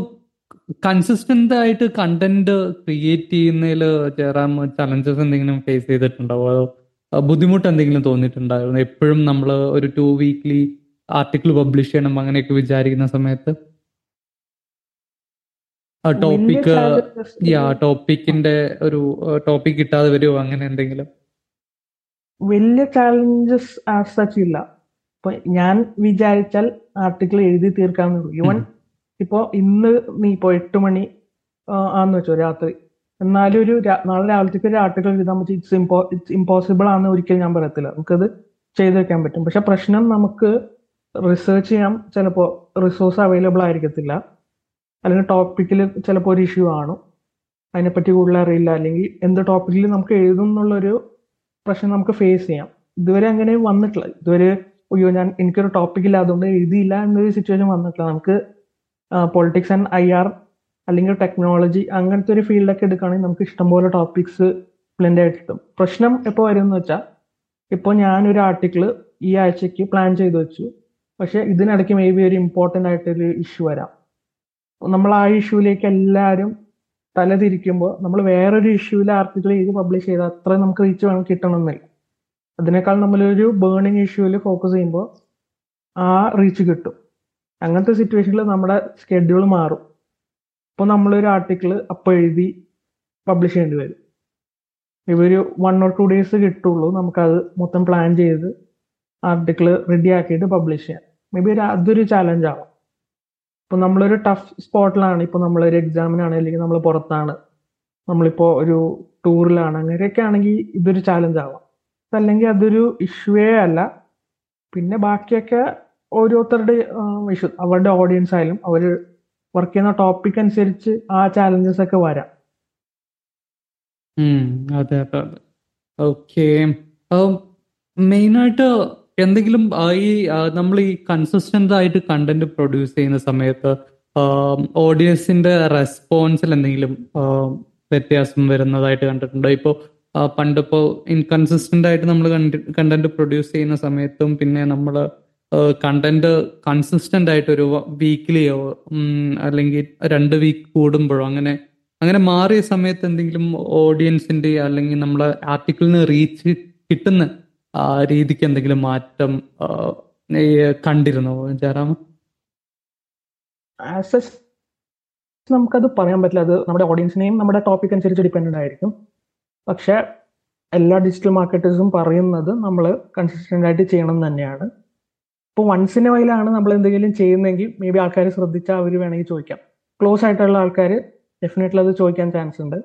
കൺസിസ്റ്റന്റ് ആയിട്ട് കണ്ടന്റ് ക്രിയേറ്റ് ചെയ്യുന്നതിൽ ജയറാം ചലഞ്ചസ് എന്തെങ്കിലും ഫേസ് ചെയ്തിട്ടുണ്ടാവോ അതോ ബുദ്ധിമുട്ട് എന്തെങ്കിലും തോന്നിയിട്ടുണ്ടായിരുന്നു? എപ്പോഴും നമ്മൾ ഒരു ടു വീക്ക്ലി ആർട്ടിക്കിൾ പബ്ലിഷ് ചെയ്യണം അങ്ങനെയൊക്കെ വിചാരിക്കുന്ന സമയത്ത്? ടോപ്പിക് യാ ടോപ്പിക്കിന്റെ ഒരു ടോപ്പിക് കിട്ടാതെ വരുമോ അങ്ങനെ എന്തെങ്കിലും? വലിയ ചാലഞ്ചസ് ആസ് സച്ച് ഇല്ല. ഇപ്പൊ ഞാൻ വിചാരിച്ചാൽ ആർട്ടിക്കിൾ എഴുതി തീർക്കാവുന്നുള്ളൂ ഇവൻ ഇപ്പോ ഇന്ന് നീ ഇപ്പോ എട്ട് മണി ആന്ന് വെച്ചോ രാത്രി. എന്നാലും ഒരു നാളെ രാവിലത്തേക്ക് ഒരു ആർട്ടിക്കിൾ എഴുതാൻ പറ്റും. ഇറ്റ്സ് ഇമ്പോ ഇറ്റ്സ് ഇമ്പോസിബിൾ ആണെന്ന് ഒരിക്കലും ഞാൻ പറയത്തില്ല. നമുക്കത് ചെയ്ത് വെക്കാൻ പറ്റും. പക്ഷെ പ്രശ്നം നമുക്ക് റിസർച്ച് ചെയ്യാൻ ചിലപ്പോൾ റിസോഴ്സ് അവൈലബിൾ ആയിരിക്കത്തില്ല. അല്ലെങ്കിൽ ടോപ്പിക്കിൽ ചിലപ്പോൾ ഒരു ഇഷ്യൂ ആണ് അതിനെപ്പറ്റി കൂടുതൽ അറിയില്ല. അല്ലെങ്കിൽ എന്ത് ടോപ്പിക്കിൽ നമുക്ക് എഴുതും എന്നുള്ളൊരു പ്രശ്നം നമുക്ക് ഫേസ് ചെയ്യാം. ഇതുവരെ അങ്ങനെ വന്നിട്ടില്ല. ഇതുവരെ അയ്യോ ഞാൻ എനിക്കൊരു ടോപ്പിക് ഇല്ല അതുകൊണ്ട് എഴുതിയില്ല എന്നൊരു സിറ്റുവേഷൻ വന്നിട്ടില്ല. നമുക്ക് പൊളിറ്റിക്സ് ആൻഡ് ഐ ആർ അല്ലെങ്കിൽ ടെക്നോളജി അങ്ങനത്തെ ഒരു ഫീൽഡൊക്കെ എടുക്കുകയാണെങ്കിൽ നമുക്ക് ഇഷ്ടംപോലെ ടോപ്പിക്സ് പ്ലെൻഡ് ആയിട്ട് കിട്ടും. പ്രശ്നം എപ്പോൾ വരും എന്ന് വെച്ചാൽ ഇപ്പോൾ ഞാനൊരു ആർട്ടിക്കിൾ ഈ ആഴ്ചക്ക് പ്ലാൻ ചെയ്ത് വെച്ചു. പക്ഷേ ഇതിനിടയ്ക്ക് മേ ബി ഒരു ഇമ്പോർട്ടന്റ് ആയിട്ടൊരു ഇഷ്യൂ വരാം. നമ്മൾ ആ ഇഷ്യൂലേക്ക് എല്ലാവരും തലതിരിക്കുമ്പോൾ നമ്മൾ വേറൊരു ഇഷ്യൂവിൽ ആർട്ടിക്കിൾ ചെയ്ത് പബ്ലിഷ് ചെയ്താൽ അത്ര നമുക്ക് റീച്ച് വേണം കിട്ടണമെന്നില്ല അതിനേക്കാൾ നമ്മളൊരു ബേണിങ് ഇഷ്യൂവിൽ ഫോക്കസ് ചെയ്യുമ്പോൾ ആ റീച്ച് കിട്ടും. അങ്ങനത്തെ സിറ്റുവേഷനിൽ നമ്മുടെ സ്കെഡ്യൂൾ മാറും. ഇപ്പോൾ നമ്മളൊരു ആർട്ടിക്കിൾ അപ്പോൾ എഴുതി പബ്ലിഷ് ചെയ്യേണ്ടി വരും. ഇവർ വൺ ഓർ ടു ഡേയ്സ് കിട്ടുള്ളൂ നമുക്കത് മൊത്തം പ്ലാൻ ചെയ്ത് ആർട്ടിക്കിൾ റെഡി ആക്കിയിട്ട് പബ്ലിഷ് ചെയ്യാം. മേ ബി അതൊരു ചാലഞ്ച് ആവാം. ഇപ്പൊ നമ്മളൊരു ടഫ് സ്പോട്ടിലാണ് ഇപ്പൊ നമ്മളൊരു എക്സാമിനാണ് അല്ലെങ്കിൽ നമ്മൾ പുറത്താണ്. നമ്മളിപ്പോ ഒരു ടൂറിലാണ് അങ്ങനെയൊക്കെ ആണെങ്കിൽ ഇതൊരു ചാലഞ്ച് ആവാം. അല്ലെങ്കിൽ അതൊരു ഇഷ്യൂവേ അല്ല. പിന്നെ ബാക്കിയൊക്കെ ഓരോരുത്തരുടെ ഇഷ്യൂ അവരുടെ ഓഡിയൻസ് ആയാലും അവർ വർക്ക് ചെയ്യുന്ന ടോപ്പിക് അനുസരിച്ച് ആ ചാലഞ്ചസ് ഒക്കെ വരാം. അതെ അതെ ഓക്കെ മെയിനായിട്ട് എന്തെങ്കിലും ഈ നമ്മൾ ഈ കൺസിസ്റ്റന്റ് ആയിട്ട് കണ്ടന്റ് പ്രൊഡ്യൂസ് ചെയ്യുന്ന സമയത്ത് ഓഡിയൻസിന്റെ റെസ്പോൺസിൽ എന്തെങ്കിലും വ്യത്യാസം വരുന്നതായിട്ട് കണ്ടിട്ടുണ്ടോ? ഇപ്പോൾ പണ്ടിപ്പോ ഇൻകൺസിസ്റ്റന്റ് ആയിട്ട് നമ്മൾ കണ്ടന്റ് പ്രൊഡ്യൂസ് ചെയ്യുന്ന സമയത്തും പിന്നെ നമ്മൾ കണ്ടന്റ് കൺസിസ്റ്റന്റ് ആയിട്ട് ഒരു വീക്കിലിയോ അല്ലെങ്കിൽ രണ്ട് വീക്ക് കൂടുമ്പോഴോ അങ്ങനെ അങ്ങനെ മാറിയ സമയത്ത് എന്തെങ്കിലും ഓഡിയൻസിന്റെ അല്ലെങ്കിൽ നമ്മളെ ആർട്ടിക്കിളിന് റീച്ച് കിട്ടുന്ന രീതിക്ക് എന്തെങ്കിലും മാറ്റം കണ്ടിരുന്നോ ജയറാം ആസ് നമുക്കത് പറയാൻ പറ്റില്ല. അത് നമ്മുടെ ഓഡിയൻസിനെയും നമ്മുടെ ടോപ്പിക് അനുസരിച്ച് ഡിപ്പെൻഡ് ആയിരിക്കും. പക്ഷെ എല്ലാ ഡിജിറ്റൽ മാർക്കറ്റേഴ്സും പറയുന്നത് നമ്മൾ കൺസിസ്റ്റന്റ് ആയിട്ട് ചെയ്യണം തന്നെയാണ്. ഇപ്പോൾ വൺസിന് വൈലാണ് നമ്മൾ എന്തെങ്കിലും ചെയ്യുന്നതെങ്കിൽ മേ ബി ആൾക്കാർ ശ്രദ്ധിച്ചാൽ അവർ വേണമെങ്കിൽ ചോദിക്കാം. ക്ലോസ് ആയിട്ടുള്ള ആൾക്കാർ ഡെഫിനറ്റ്ലി അത് ചോദിക്കാൻ ചാൻസ് ഉണ്ട്.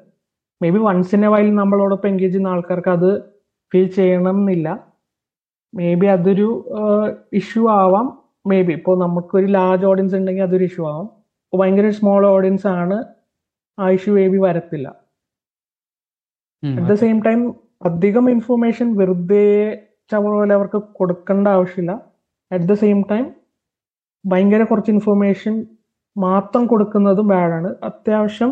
മേ ബി വൺസിന് വൈൽ നമ്മളോടൊപ്പം എൻഗേജ് ചെയ്യുന്ന ആൾക്കാർക്ക് അത് ഫീൽ ചെയ്യണം എന്നില്ല. മേ ബി അതൊരു ഇഷ്യൂ ആവാം. മേ ബി ഇപ്പോൾ നമുക്കൊരു ലാർജ് ഓഡിയൻസ് ഉണ്ടെങ്കിൽ അതൊരു ഇഷ്യൂ ആവാം. ഇപ്പോൾ ഭയങ്കര സ്മോൾ ഓഡിയൻസ് ആണ് ആ ഇഷ്യൂ മേ ബി വരത്തില്ല. അറ്റ് ദ സെയിം ടൈം അധികം ഇൻഫർമേഷൻ വെറുതെ പോലെ അവർക്ക് കൊടുക്കേണ്ട ആവശ്യമില്ല. അറ്റ് ദ സെയിം ടൈം ഭയങ്കര കുറച്ച് ഇൻഫർമേഷൻ മാത്രം കൊടുക്കുന്നതും ബാഡാണ് അത്യാവശ്യം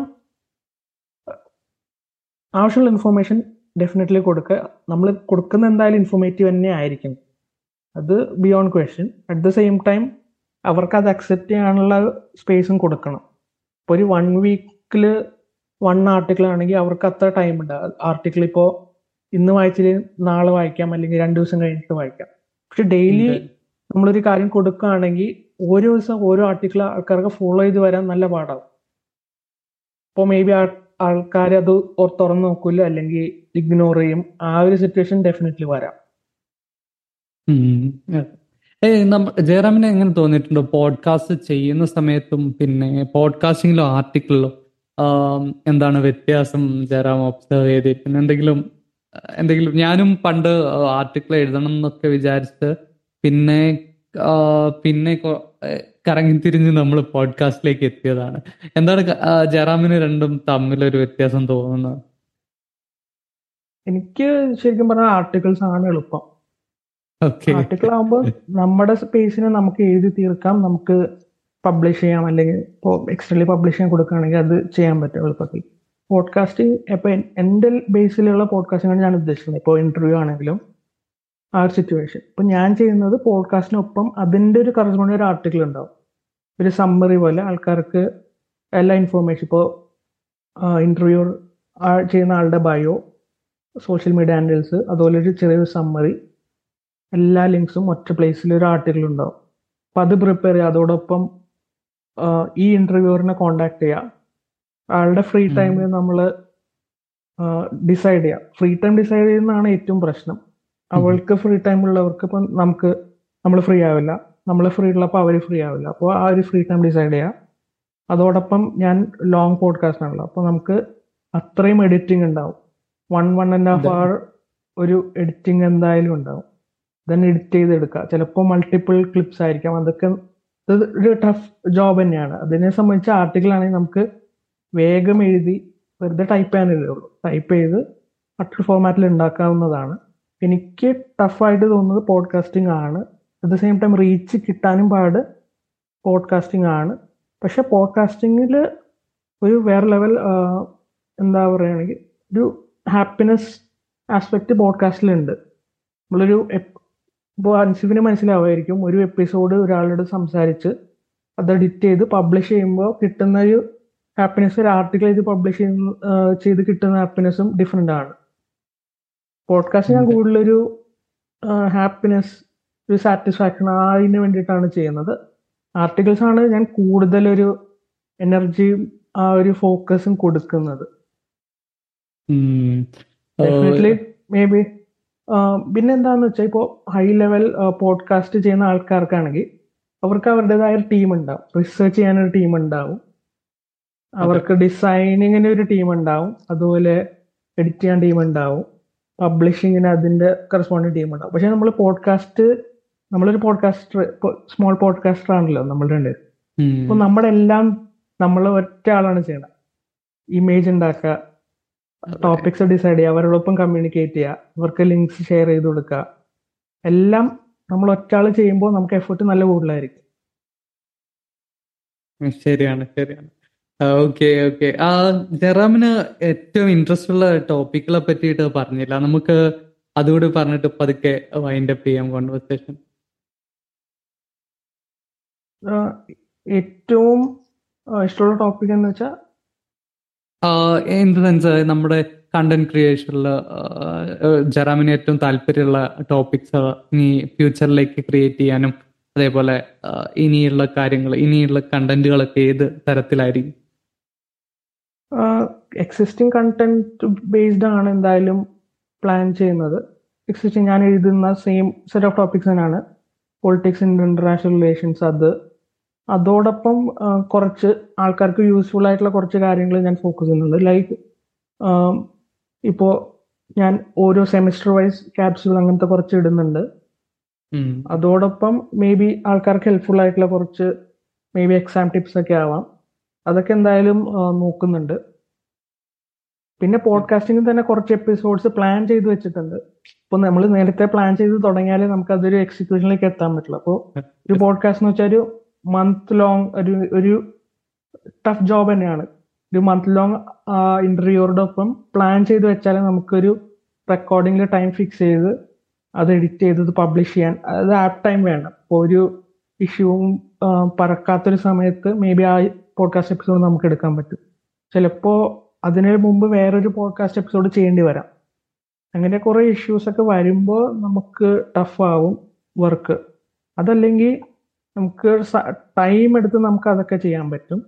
ആവശ്യമുള്ള ഇൻഫർമേഷൻ ഡെഫിനറ്റ്ലി കൊടുക്കുക. നമ്മൾ കൊടുക്കുന്ന എന്തായാലും ഇൻഫോർമേറ്റീവ് തന്നെ ആയിരിക്കും അത് beyond question at the same time അവർക്ക് അത് അക്സെപ്റ്റ് ചെയ്യാനുള്ള സ്പേസും കൊടുക്കണം. ഇപ്പോൾ ഒരു വൺ വീക്കിൽ വൺ ആർട്ടിക്കിൾ ആണെങ്കിൽ അവർക്ക് അത്ര ടൈം ഉണ്ട്. ആർട്ടിക്കിൾ ഇപ്പോൾ ഇന്ന് വായിച്ചിട്ട് നാളെ വായിക്കാം അല്ലെങ്കിൽ രണ്ട് ദിവസം കഴിഞ്ഞിട്ട് വായിക്കാം. പക്ഷെ ഡെയിലി. നമ്മളൊരു കാര്യം കൊടുക്കുകയാണെങ്കിൽ ഓരോ ദിവസം ഓരോ ആർട്ടിക്കിൾ ആൾക്കാർക്ക് ഫോളോ ചെയ്ത് വരാൻ നല്ല പാടാവും. അപ്പോൾ മേ ബി ആൾക്കാർ അത് തുറന്ന് നോക്കില്ല അല്ലെങ്കിൽ ഇഗ്നോർ ചെയ്യും. ആ ഒരു സിറ്റുവേഷൻ ഡെഫിനറ്റ്ലി വരാം. ജയറാമിനെ എങ്ങനെ തോന്നിയിട്ടുണ്ടോ? പോഡ്കാസ്റ്റ് ചെയ്യുന്ന സമയത്തും പിന്നെ പോഡ്കാസ്റ്റിങ്ങിലോ ആർട്ടിക്കിളിലോ എന്താണ് വ്യത്യാസം? ജയറാം ഒബ്സർവ് ചെയ്തിരിക്കുന്നത് എന്തെങ്കിലും എന്തെങ്കിലും ഞാനും പണ്ട് ആർട്ടിക്കിൾ എഴുതണം എന്നൊക്കെ വിചാരിച്ച് പിന്നെ പിന്നെ കറങ്ങി തിരിഞ്ഞ് നമ്മൾ പോഡ്കാസ്റ്റിലേക്ക് എത്തിയതാണ്. എന്താണ് ജയറാമിന് രണ്ടും തമ്മിലൊരു വ്യത്യാസം തോന്നുന്നത്? എനിക്ക് ശരിക്കും പറഞ്ഞാൽ ആർട്ടിക്കിൾസ് ആണ് എളുപ്പം. ആർട്ടിക്കിൾ ആകുമ്പോൾ നമ്മുടെ സ്പേസിനെ നമുക്ക് എഴുതി തീർക്കാം. നമുക്ക് പബ്ലിഷ് ചെയ്യാം അല്ലെങ്കിൽ ഇപ്പോൾ എക്സ്റ്റേണലി പബ്ലിഷ് ചെയ്യാൻ കൊടുക്കുകയാണെങ്കിൽ അത് ചെയ്യാൻ പറ്റും എളുപ്പത്തിൽ. പോഡ്കാസ്റ്റിംഗ് ഇപ്പോൾ എന്റെ ബേസിലുള്ള പോഡ്കാസ്റ്റിംഗാണ് ഞാൻ ഉദ്ദേശിക്കുന്നത്. ഇപ്പോൾ ഇന്റർവ്യൂ ആണെങ്കിലും ആ ഒരു സിറ്റുവേഷൻ ഇപ്പം ഞാൻ ചെയ്യുന്നത് പോഡ്കാസ്റ്റിനൊപ്പം അതിന്റെ ഒരു കറസ്പോണ്ടിങ് ഒരു ആർട്ടിക്കിൾ ഉണ്ടാവും. ഒരു സമ്മറി പോലെ ആൾക്കാർക്ക് എല്ലാ ഇൻഫോർമേഷൻ ഇപ്പോൾ ഇന്റർവ്യൂ ചെയ്യുന്ന ആളുടെ ബയോ സോഷ്യൽ മീഡിയ ഹാൻഡിൽസ് അതുപോലെ ഒരു ചെറിയൊരു സമ്മറി എല്ലാ ലിങ്ക്സും ഒറ്റ പ്ലേസിൽ ഒരു ആർട്ടിക്കിൾ ഉണ്ടാവും. അപ്പം അത് പ്രിപ്പയർ ചെയ്യുക. അതോടൊപ്പം ഈ ഇന്റർവ്യൂറിനെ കോണ്ടാക്ട് ചെയ്യുക ആളുടെ ഫ്രീ ടൈമിൽ നമ്മൾ ഡിസൈഡ് ചെയ്യുക ഫ്രീ ടൈം ഡിസൈഡ് ചെയ്യുന്നതാണ് ഏറ്റവും പ്രശ്നം. അവൾക്ക് ഫ്രീ ടൈം ഉള്ളവർക്ക് ഇപ്പം നമുക്ക് നമ്മൾ ഫ്രീ ആവില്ല. നമ്മൾ ഫ്രീ ഉള്ളപ്പോൾ അവർ ഫ്രീ ആവില്ല. അപ്പോൾ ആ ഒരു ഫ്രീ ടൈം ഡിസൈഡ് ചെയ്യുക അതോടൊപ്പം ഞാൻ ലോങ് പോഡ്കാസ്റ്റ് ആണല്ലോ. അപ്പോൾ നമുക്ക് അത്രയും എഡിറ്റിംഗ് ഉണ്ടാവും. One one and half. അവർ ഒരു എഡിറ്റിംഗ് എന്തായാലും ഉണ്ടാവും. ദെൻ എഡിറ്റ് ചെയ്തെടുക്കുക ചിലപ്പോൾ മൾട്ടിപ്പിൾ ക്ലിപ്സ് ആയിരിക്കാം. അതൊക്കെ ഒരു ടഫ് ജോബ് തന്നെയാണ്. അതിനെ സംബന്ധിച്ച് ആർട്ടിക്കിൾ ആണെങ്കിൽ നമുക്ക് വേഗം എഴുതി വെറുതെ ടൈപ്പ് ചെയ്യാനല്ലേ ഉള്ളൂ. ടൈപ്പ് ചെയ്ത് മറ്റൊരു ഫോർമാറ്റിൽ ഉണ്ടാക്കാവുന്നതാണ്. എനിക്ക് ടഫായിട്ട് തോന്നുന്നത് പോഡ്കാസ്റ്റിംഗ് ആണ്. At the same time reach കിട്ടാനും പാട് പോഡ്കാസ്റ്റിംഗ് ആണ്. പക്ഷെ പോഡ്കാസ്റ്റിങ്ങിൽ ഒരു വേറെ ലെവൽ എന്താ പറയുകയാണെങ്കിൽ ഒരു ഹാപ്പിനെസ് ആസ്പെക്റ്റ് പോഡ്കാസ്റ്റിലുണ്ട് നമ്മളൊരു ഇപ്പോൾ അൻസിഫിന് മനസ്സിലാവുമായിരിക്കും. ഒരു എപ്പിസോഡ് ഒരാളോട് സംസാരിച്ച് അത് എഡിറ്റ് ചെയ്ത് പബ്ലിഷ് ചെയ്യുമ്പോൾ കിട്ടുന്ന ഒരു ഹാപ്പിനെസ് ഒരു ആർട്ടിക്കിൾ ചെയ്ത് പബ്ലിഷ് ചെയ്യുന്ന ചെയ്ത് കിട്ടുന്ന ഹാപ്പിനെസ്സും ഡിഫറെന്റ് ആണ്. പോഡ്കാസ്റ്റ് ഞാൻ കൂടുതലൊരു ഹാപ്പിനെസ് ഒരു സാറ്റിസ്ഫാക്ഷൻ അതിന് വേണ്ടിയിട്ടാണ് ചെയ്യുന്നത്. ആർട്ടിക്കിൾസ് ആണ് ഞാൻ കൂടുതലൊരു എനർജിയും ആ ഒരു ഫോക്കസും കൊടുക്കുന്നത്. ഡെഫിനറ്റ്ലി മേ ബി പിന്നെ എന്താന്ന് വെച്ചാൽ ഇപ്പോൾ ഹൈ ലെവൽ പോഡ്കാസ്റ്റ് ചെയ്യുന്ന ആൾക്കാർക്കാണെങ്കിൽ അവർക്ക് അവരുടേതായ ഒരു ടീം ഉണ്ടാവും. റിസർച്ച് ചെയ്യാനൊരു ടീം ഉണ്ടാവും. അവർക്ക് ഡിസൈനിങ്ങിന് ഒരു ടീം ഉണ്ടാവും. അതുപോലെ എഡിറ്റ് ചെയ്യാൻ ടീം ഉണ്ടാവും. പബ്ലിഷിങ്ങിന് അതിന്റെ കറസ്പോണ്ടിങ് ടീം ഉണ്ടാവും. പക്ഷെ നമ്മൾ പോഡ്കാസ്റ്റ് നമ്മളൊരു പോഡ്കാസ്റ്റർ സ്മോൾ പോഡ്കാസ്റ്റർ ആണല്ലോ നമ്മൾ രണ്ട് ഉം. അപ്പൊ നമ്മളെല്ലാം നമ്മൾ ഒറ്റ ആളാണ് ചെയ്യണം ഇമേജ് ഉണ്ടാക്കുക ടോപ്പിക്സ് ഡിസൈഡ് ചെയ്യുക അവരോടൊപ്പം കമ്മ്യൂണിക്കേറ്റ് ചെയ്യുക അവർക്ക് ലിങ്ക്സ് ഷെയർ ചെയ്ത് കൊടുക്കുക. എല്ലാം നമ്മൾ ഒറ്റാൾ ചെയ്യുമ്പോൾ നമുക്ക് എഫേർട്ട് നല്ല കൂടുതലായിരിക്കും. ശരിയാണ് ശരിയാണ്. ഓക്കെ ഓക്കെ ആ ജെറാമിന് ഏറ്റവും ഇൻട്രസ്റ്റ് ഉള്ള ടോപ്പിക്കുകളെ പറ്റിയിട്ട് പറഞ്ഞില്ല. നമുക്ക് അതുകൂടി പറഞ്ഞിട്ട് പതുക്കെ വൈൻഡ് അപ്പ് ചെയ്യാം കോൺവെർസേഷൻ ഏറ്റവും ഇഷ്ടമുള്ള ടോപ്പിക് എന്ന് വെച്ചാൽ ഇൻ ദ സെൻസ് നമ്മുടെ കണ്ടന്റ് ക്രിയേഷനിൽ ജറാമിന് ഏറ്റവും താല്പര്യമുള്ള ടോപ്പിക്സ് ഇനി ഫ്യൂച്ചറിലേക്ക് ക്രിയേറ്റ് ചെയ്യാനും അതേപോലെ ഇനിയുള്ള കാര്യങ്ങൾ ഇനിയുള്ള കണ്ടന്റുകളൊക്കെ ഏത് തരത്തിലായിരിക്കും? എക്സിസ്റ്റിംഗ് കണ്ടന്റ് ബേസ്ഡ് ആണ് എന്തായാലും പ്ലാൻ ചെയ്യുന്നത്. എക്സിസ്റ്റിംഗ് ഞാൻ എഴുതുന്ന സെയിം സെറ്റ് ഓഫ് ടോപ്പിക്സ് തന്നെയാണ്. പൊളിറ്റിക്സ് ഇന്റർനാഷണൽ റിലേഷൻസ് അത് അതോടൊപ്പം കുറച്ച് ആൾക്കാർക്ക് യൂസ്ഫുൾ ആയിട്ടുള്ള കുറച്ച് കാര്യങ്ങൾ ഞാൻ ഫോക്കസ് ചെയ്യുന്നുണ്ട്. ലൈക്ക് ഇപ്പോൾ ഞാൻ ഓരോ സെമിസ്റ്റർ വൈസ് ക്യാപ്സ്യൂൾ അങ്ങനത്തെ കുറച്ച് ഇടുന്നുണ്ട്. അതോടൊപ്പം മേ ബി ആൾക്കാർക്ക് ഹെൽപ്ഫുൾ ആയിട്ടുള്ള കുറച്ച് മേ ബി എക്സാം ടിപ്സ് ഒക്കെ ആവാം. അതൊക്കെ എന്തായാലും നോക്കുന്നുണ്ട്. പിന്നെ പോഡ്കാസ്റ്റിംഗ് തന്നെ കുറച്ച് എപ്പിസോഡ്സ് പ്ലാൻ ചെയ്ത് വെച്ചിട്ടുണ്ട്. ഇപ്പൊ നമ്മൾ നേരത്തെ പ്ലാൻ ചെയ്ത് തുടങ്ങിയാലേ നമുക്ക് അതൊരു എക്സിക്യൂഷനിലേക്ക് എത്താൻ പറ്റുള്ളൂ. അപ്പോൾ ഒരു പോഡ്കാസ്റ്റ് എന്ന് വെച്ചാൽ ഒരു മന്ത് ലോങ് ഒരു ഒരു ടഫ് ജോബ് തന്നെയാണ്. ഒരു മന്ത് ലോങ് ഇന്റർവ്യൂറോടൊപ്പം പ്ലാൻ ചെയ്ത് വെച്ചാൽ നമുക്കൊരു റെക്കോർഡിംഗിൽ ടൈം ഫിക്സ് ചെയ്ത് അത് എഡിറ്റ് ചെയ്ത് പബ്ലിഷ് ചെയ്യാൻ അത് ആപ്പ് ടൈം വേണം അപ്പോൾ ഒരു ഇഷ്യൂവും പറക്കാത്തൊരു സമയത്ത് മേ ബി ആ പോഡ്കാസ്റ്റ് എപ്പിസോഡ് നമുക്ക് എടുക്കാൻ പറ്റും. ചിലപ്പോൾ അതിന് മുമ്പ് വേറൊരു പോഡ്കാസ്റ്റ് എപ്പിസോഡ് ചെയ്യേണ്ടി വരാം. അങ്ങനെ കുറേ ഇഷ്യൂസ് ഒക്കെ വരുമ്പോൾ നമുക്ക് ടഫ് ആവും വർക്ക് അതല്ലെങ്കിൽ നമുക്ക് ടൈം എടുത്ത് നമുക്ക് അതൊക്കെ ചെയ്യാൻ പറ്റും.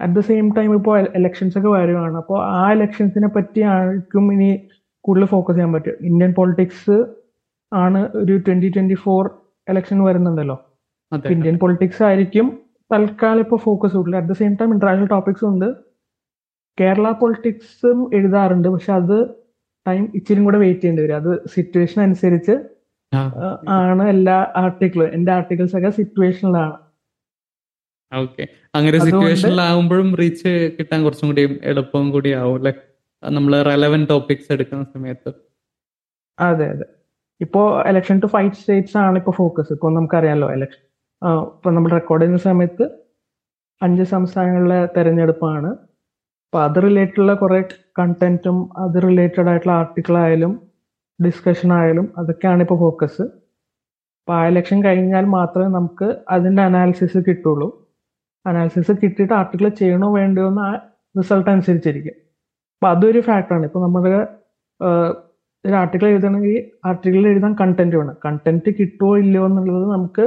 അറ്റ് ദ സെയിം ടൈം ഇപ്പോൾ എലക്ഷൻസ് ഒക്കെ വരുവാണ്. അപ്പോൾ ആ എലക്ഷൻസിനെ പറ്റി ആർക്കും ഇനി കൂടുതൽ ഫോക്കസ് ചെയ്യാൻ പറ്റും. ഇന്ത്യൻ പൊളിറ്റിക്സ് ആണ് ഒരു ട്വന്റി ട്വന്റി ഫോർ എലക്ഷൻ വരുന്നുണ്ടല്ലോ ഇന്ത്യൻ പൊളിറ്റിക്സ് ആയിരിക്കും തൽക്കാലം ഇപ്പോൾ ഫോക്കസ് കൂടുതൽ. At the same time international ടോപ്പിക്സും ഉണ്ട്. കേരള പൊളിറ്റിക്സും എഴുതാറുണ്ട്. പക്ഷെ അത് ടൈം ഇച്ചിരി കൂടെ വെയിറ്റ് ചെയ്യേണ്ടി വരും. അത് സിറ്റുവേഷൻ അനുസരിച്ച് ആണ് എല്ലാ ആർട്ടിക്കിളും എന്റെ ആർട്ടിക്കിൾസ് ഒക്കെ സിറ്റുവേഷനിലാണ് ഓക്കെ അങ്ങനെ സിറ്റുവേഷനിലാവുമ്പോഴും റീച്ച് കിട്ടാൻ കുറച്ചും കൂടി എളുപ്പം കൂടി ആവും അല്ലെ? നമ്മൾ റെലവെന്റ് ടോപ്പിക്സ് എടുക്കുന്ന സമയത്ത്. അതെ അതെ. ഇപ്പോ ഇലക്ഷൻ ടു ഫൈവ് സ്റ്റേറ്റ്സ് ആണ് ഇപ്പൊ ഫോക്കസ് ഇപ്പൊ നമുക്കറിയാലോ ഇലക്ഷൻ ഇപ്പൊ നമ്മൾ റെക്കോർഡ് ചെയ്യുന്ന സമയത്ത് അഞ്ച് സംസ്ഥാനങ്ങളിലെ തെരഞ്ഞെടുപ്പാണ്. അപ്പൊ അത് റിലേറ്റഡുള്ള കുറെ കണ്ടന്റും അത് റിലേറ്റഡ് ആയിട്ടുള്ള ആർട്ടിക്കിൾ ആയാലും ഡിസ്കഷൻ ആയാലും അതൊക്കെയാണ് ഇപ്പോൾ ഫോക്കസ് അപ്പോൾ ആ ഇലക്ഷൻ കഴിഞ്ഞാൽ മാത്രമേ നമുക്ക് അതിന്റെ അനാലിസിസ് കിട്ടുള്ളൂ. അനാലിസിസ് കിട്ടിയിട്ട് ആർട്ടിക്കിൾ ചെയ്യണോ വേണ്ടയോ എന്ന് ആ റിസൾട്ട് അനുസരിച്ചിരിക്കും. അപ്പോൾ അതൊരു ഫാക്ടറാണ് ഇപ്പോൾ നമ്മുടെ ഒരു ആർട്ടിക്കിൾ എഴുതണമെങ്കിൽ ആർട്ടിക്കിൾ എഴുതാൻ കണ്ടന്റ് വേണം. കണ്ടന്റ് കിട്ടുമോ ഇല്ലയോ എന്നുള്ളത് നമുക്ക്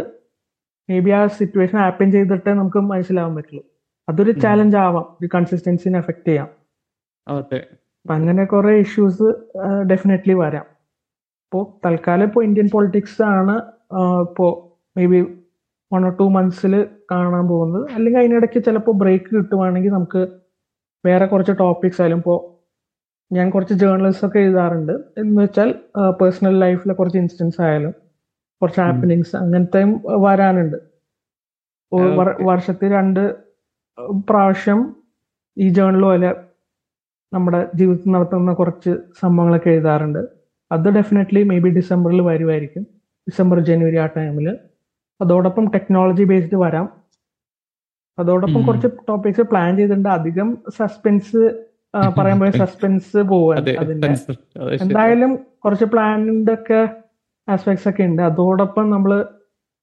മേ ബി ആ സിറ്റുവേഷൻ ആപ്പൻ ചെയ്തിട്ടേ നമുക്ക് മനസ്സിലാവാൻ പറ്റുള്ളൂ. അതൊരു ചാലഞ്ച് ആവാം. ഒരു കൺസിസ്റ്റൻസിനെ എഫക്ട് ചെയ്യാം. അപ്പം അങ്ങനെ കുറെ ഇഷ്യൂസ് ഡെഫിനറ്റ്ലി വരാം. ഇപ്പോൾ തൽക്കാലം ഇപ്പോൾ ഇന്ത്യൻ പൊളിറ്റിക്സ് ആണ് ഇപ്പോൾ may be one or two മന്ത്സിൽ കാണാൻ പോകുന്നത്. അല്ലെങ്കിൽ അതിനിടയ്ക്ക് ചിലപ്പോൾ ബ്രേക്ക് കിട്ടുവാണെങ്കിൽ നമുക്ക് വേറെ കുറച്ച് ടോപ്പിക്സ് ആയാലും ഇപ്പോൾ ഞാൻ കുറച്ച് ജേർണലിസ്റ്റ് ഒക്കെ എഴുതാറുണ്ട്. എന്ന് വെച്ചാൽ പേഴ്സണൽ ലൈഫിലെ കുറച്ച് ഇൻസിഡൻസ് ആയാലും കുറച്ച് ഹാപ്പനിങ്സ് അങ്ങനത്തെയും വരാനുണ്ട്. വർഷത്തിൽ രണ്ട് പ്രാവശ്യം ഈ ജേർണലോ അല്ല നമ്മുടെ ജീവിതത്തിൽ നടത്തുന്ന കുറച്ച് സംഭവങ്ങളൊക്കെ എഴുതാറുണ്ട്. അത് ഡെഫിനറ്റ്ലി മേ ബി ഡിസംബറിൽ വരുമായിരിക്കും ഡിസംബർ ജനുവരി ആ ടൈമിൽ അതോടൊപ്പം ടെക്നോളജി ബേസ്ഡ് വരാം. അതോടൊപ്പം കുറച്ച് ടോപ്പിക്സ് പ്ലാൻ ചെയ്തിട്ടുണ്ട്. അധികം സസ്പെൻസ് പറയാൻ പോയ സസ്പെൻസ് പോവാൻ അതിന്റെ. എന്തായാലും കുറച്ച് പ്ലാനിന്റെ ഒക്കെ ആസ്പെക്ട്സ് ഒക്കെ ഉണ്ട്. അതോടൊപ്പം നമ്മൾ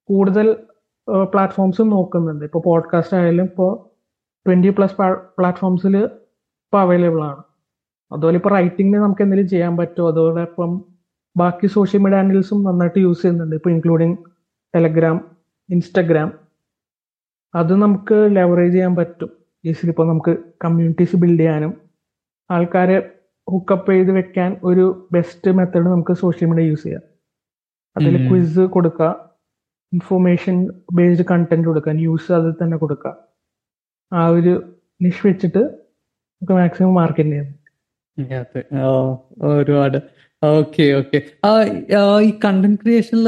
കൂടുതൽ പ്ലാറ്റ്ഫോംസും നോക്കുന്നുണ്ട്. ഇപ്പോൾ പോഡ്കാസ്റ്റ് ആയാലും ഇപ്പോ ട്വന്റി പ്ലസ് പ്ലാറ്റ്ഫോംസിൽ ഇപ്പോൾ അവൈലബിൾ ആണ്. അതുപോലെ ഇപ്പൊ റൈറ്റിംഗിന് നമുക്ക് എന്തെങ്കിലും ചെയ്യാൻ പറ്റുമോ അതോടൊപ്പം ബാക്കി സോഷ്യൽ മീഡിയ ഹാൻഡിൽസും നന്നായിട്ട് യൂസ് ചെയ്യുന്നുണ്ട്. ഇപ്പൊ ഇൻക്ലൂഡിങ് ടെലഗ്രാം ഇൻസ്റ്റഗ്രാം അത് നമുക്ക് ലെവറേജ് ചെയ്യാൻ പറ്റും. ഈസിലി ഇപ്പോൾ നമുക്ക് കമ്മ്യൂണിറ്റീസ് ബിൽഡ് ചെയ്യാനും ആൾക്കാരെ ഹുക്കപ്പ് ചെയ്ത് വെക്കാൻ ഒരു ബെസ്റ്റ് മെത്തേഡ് നമുക്ക് സോഷ്യൽ മീഡിയ യൂസ് ചെയ്യാം. അതിൽ ക്വിസ് കൊടുക്കുക ഇൻഫോർമേഷൻ ബേസ്ഡ് കണ്ടന്റ് കൊടുക്കുക ന്യൂസ് അതിൽ തന്നെ കൊടുക്കുക ആ ഒരു നിഷ് വെച്ചിട്ട് നമുക്ക് മാക്സിമം മാർക്കറ്റ് ചെയ്യാം. ഒരുപാട്. Okay okay. ഈ കണ്ടന്റ് ക്രിയേഷനിൽ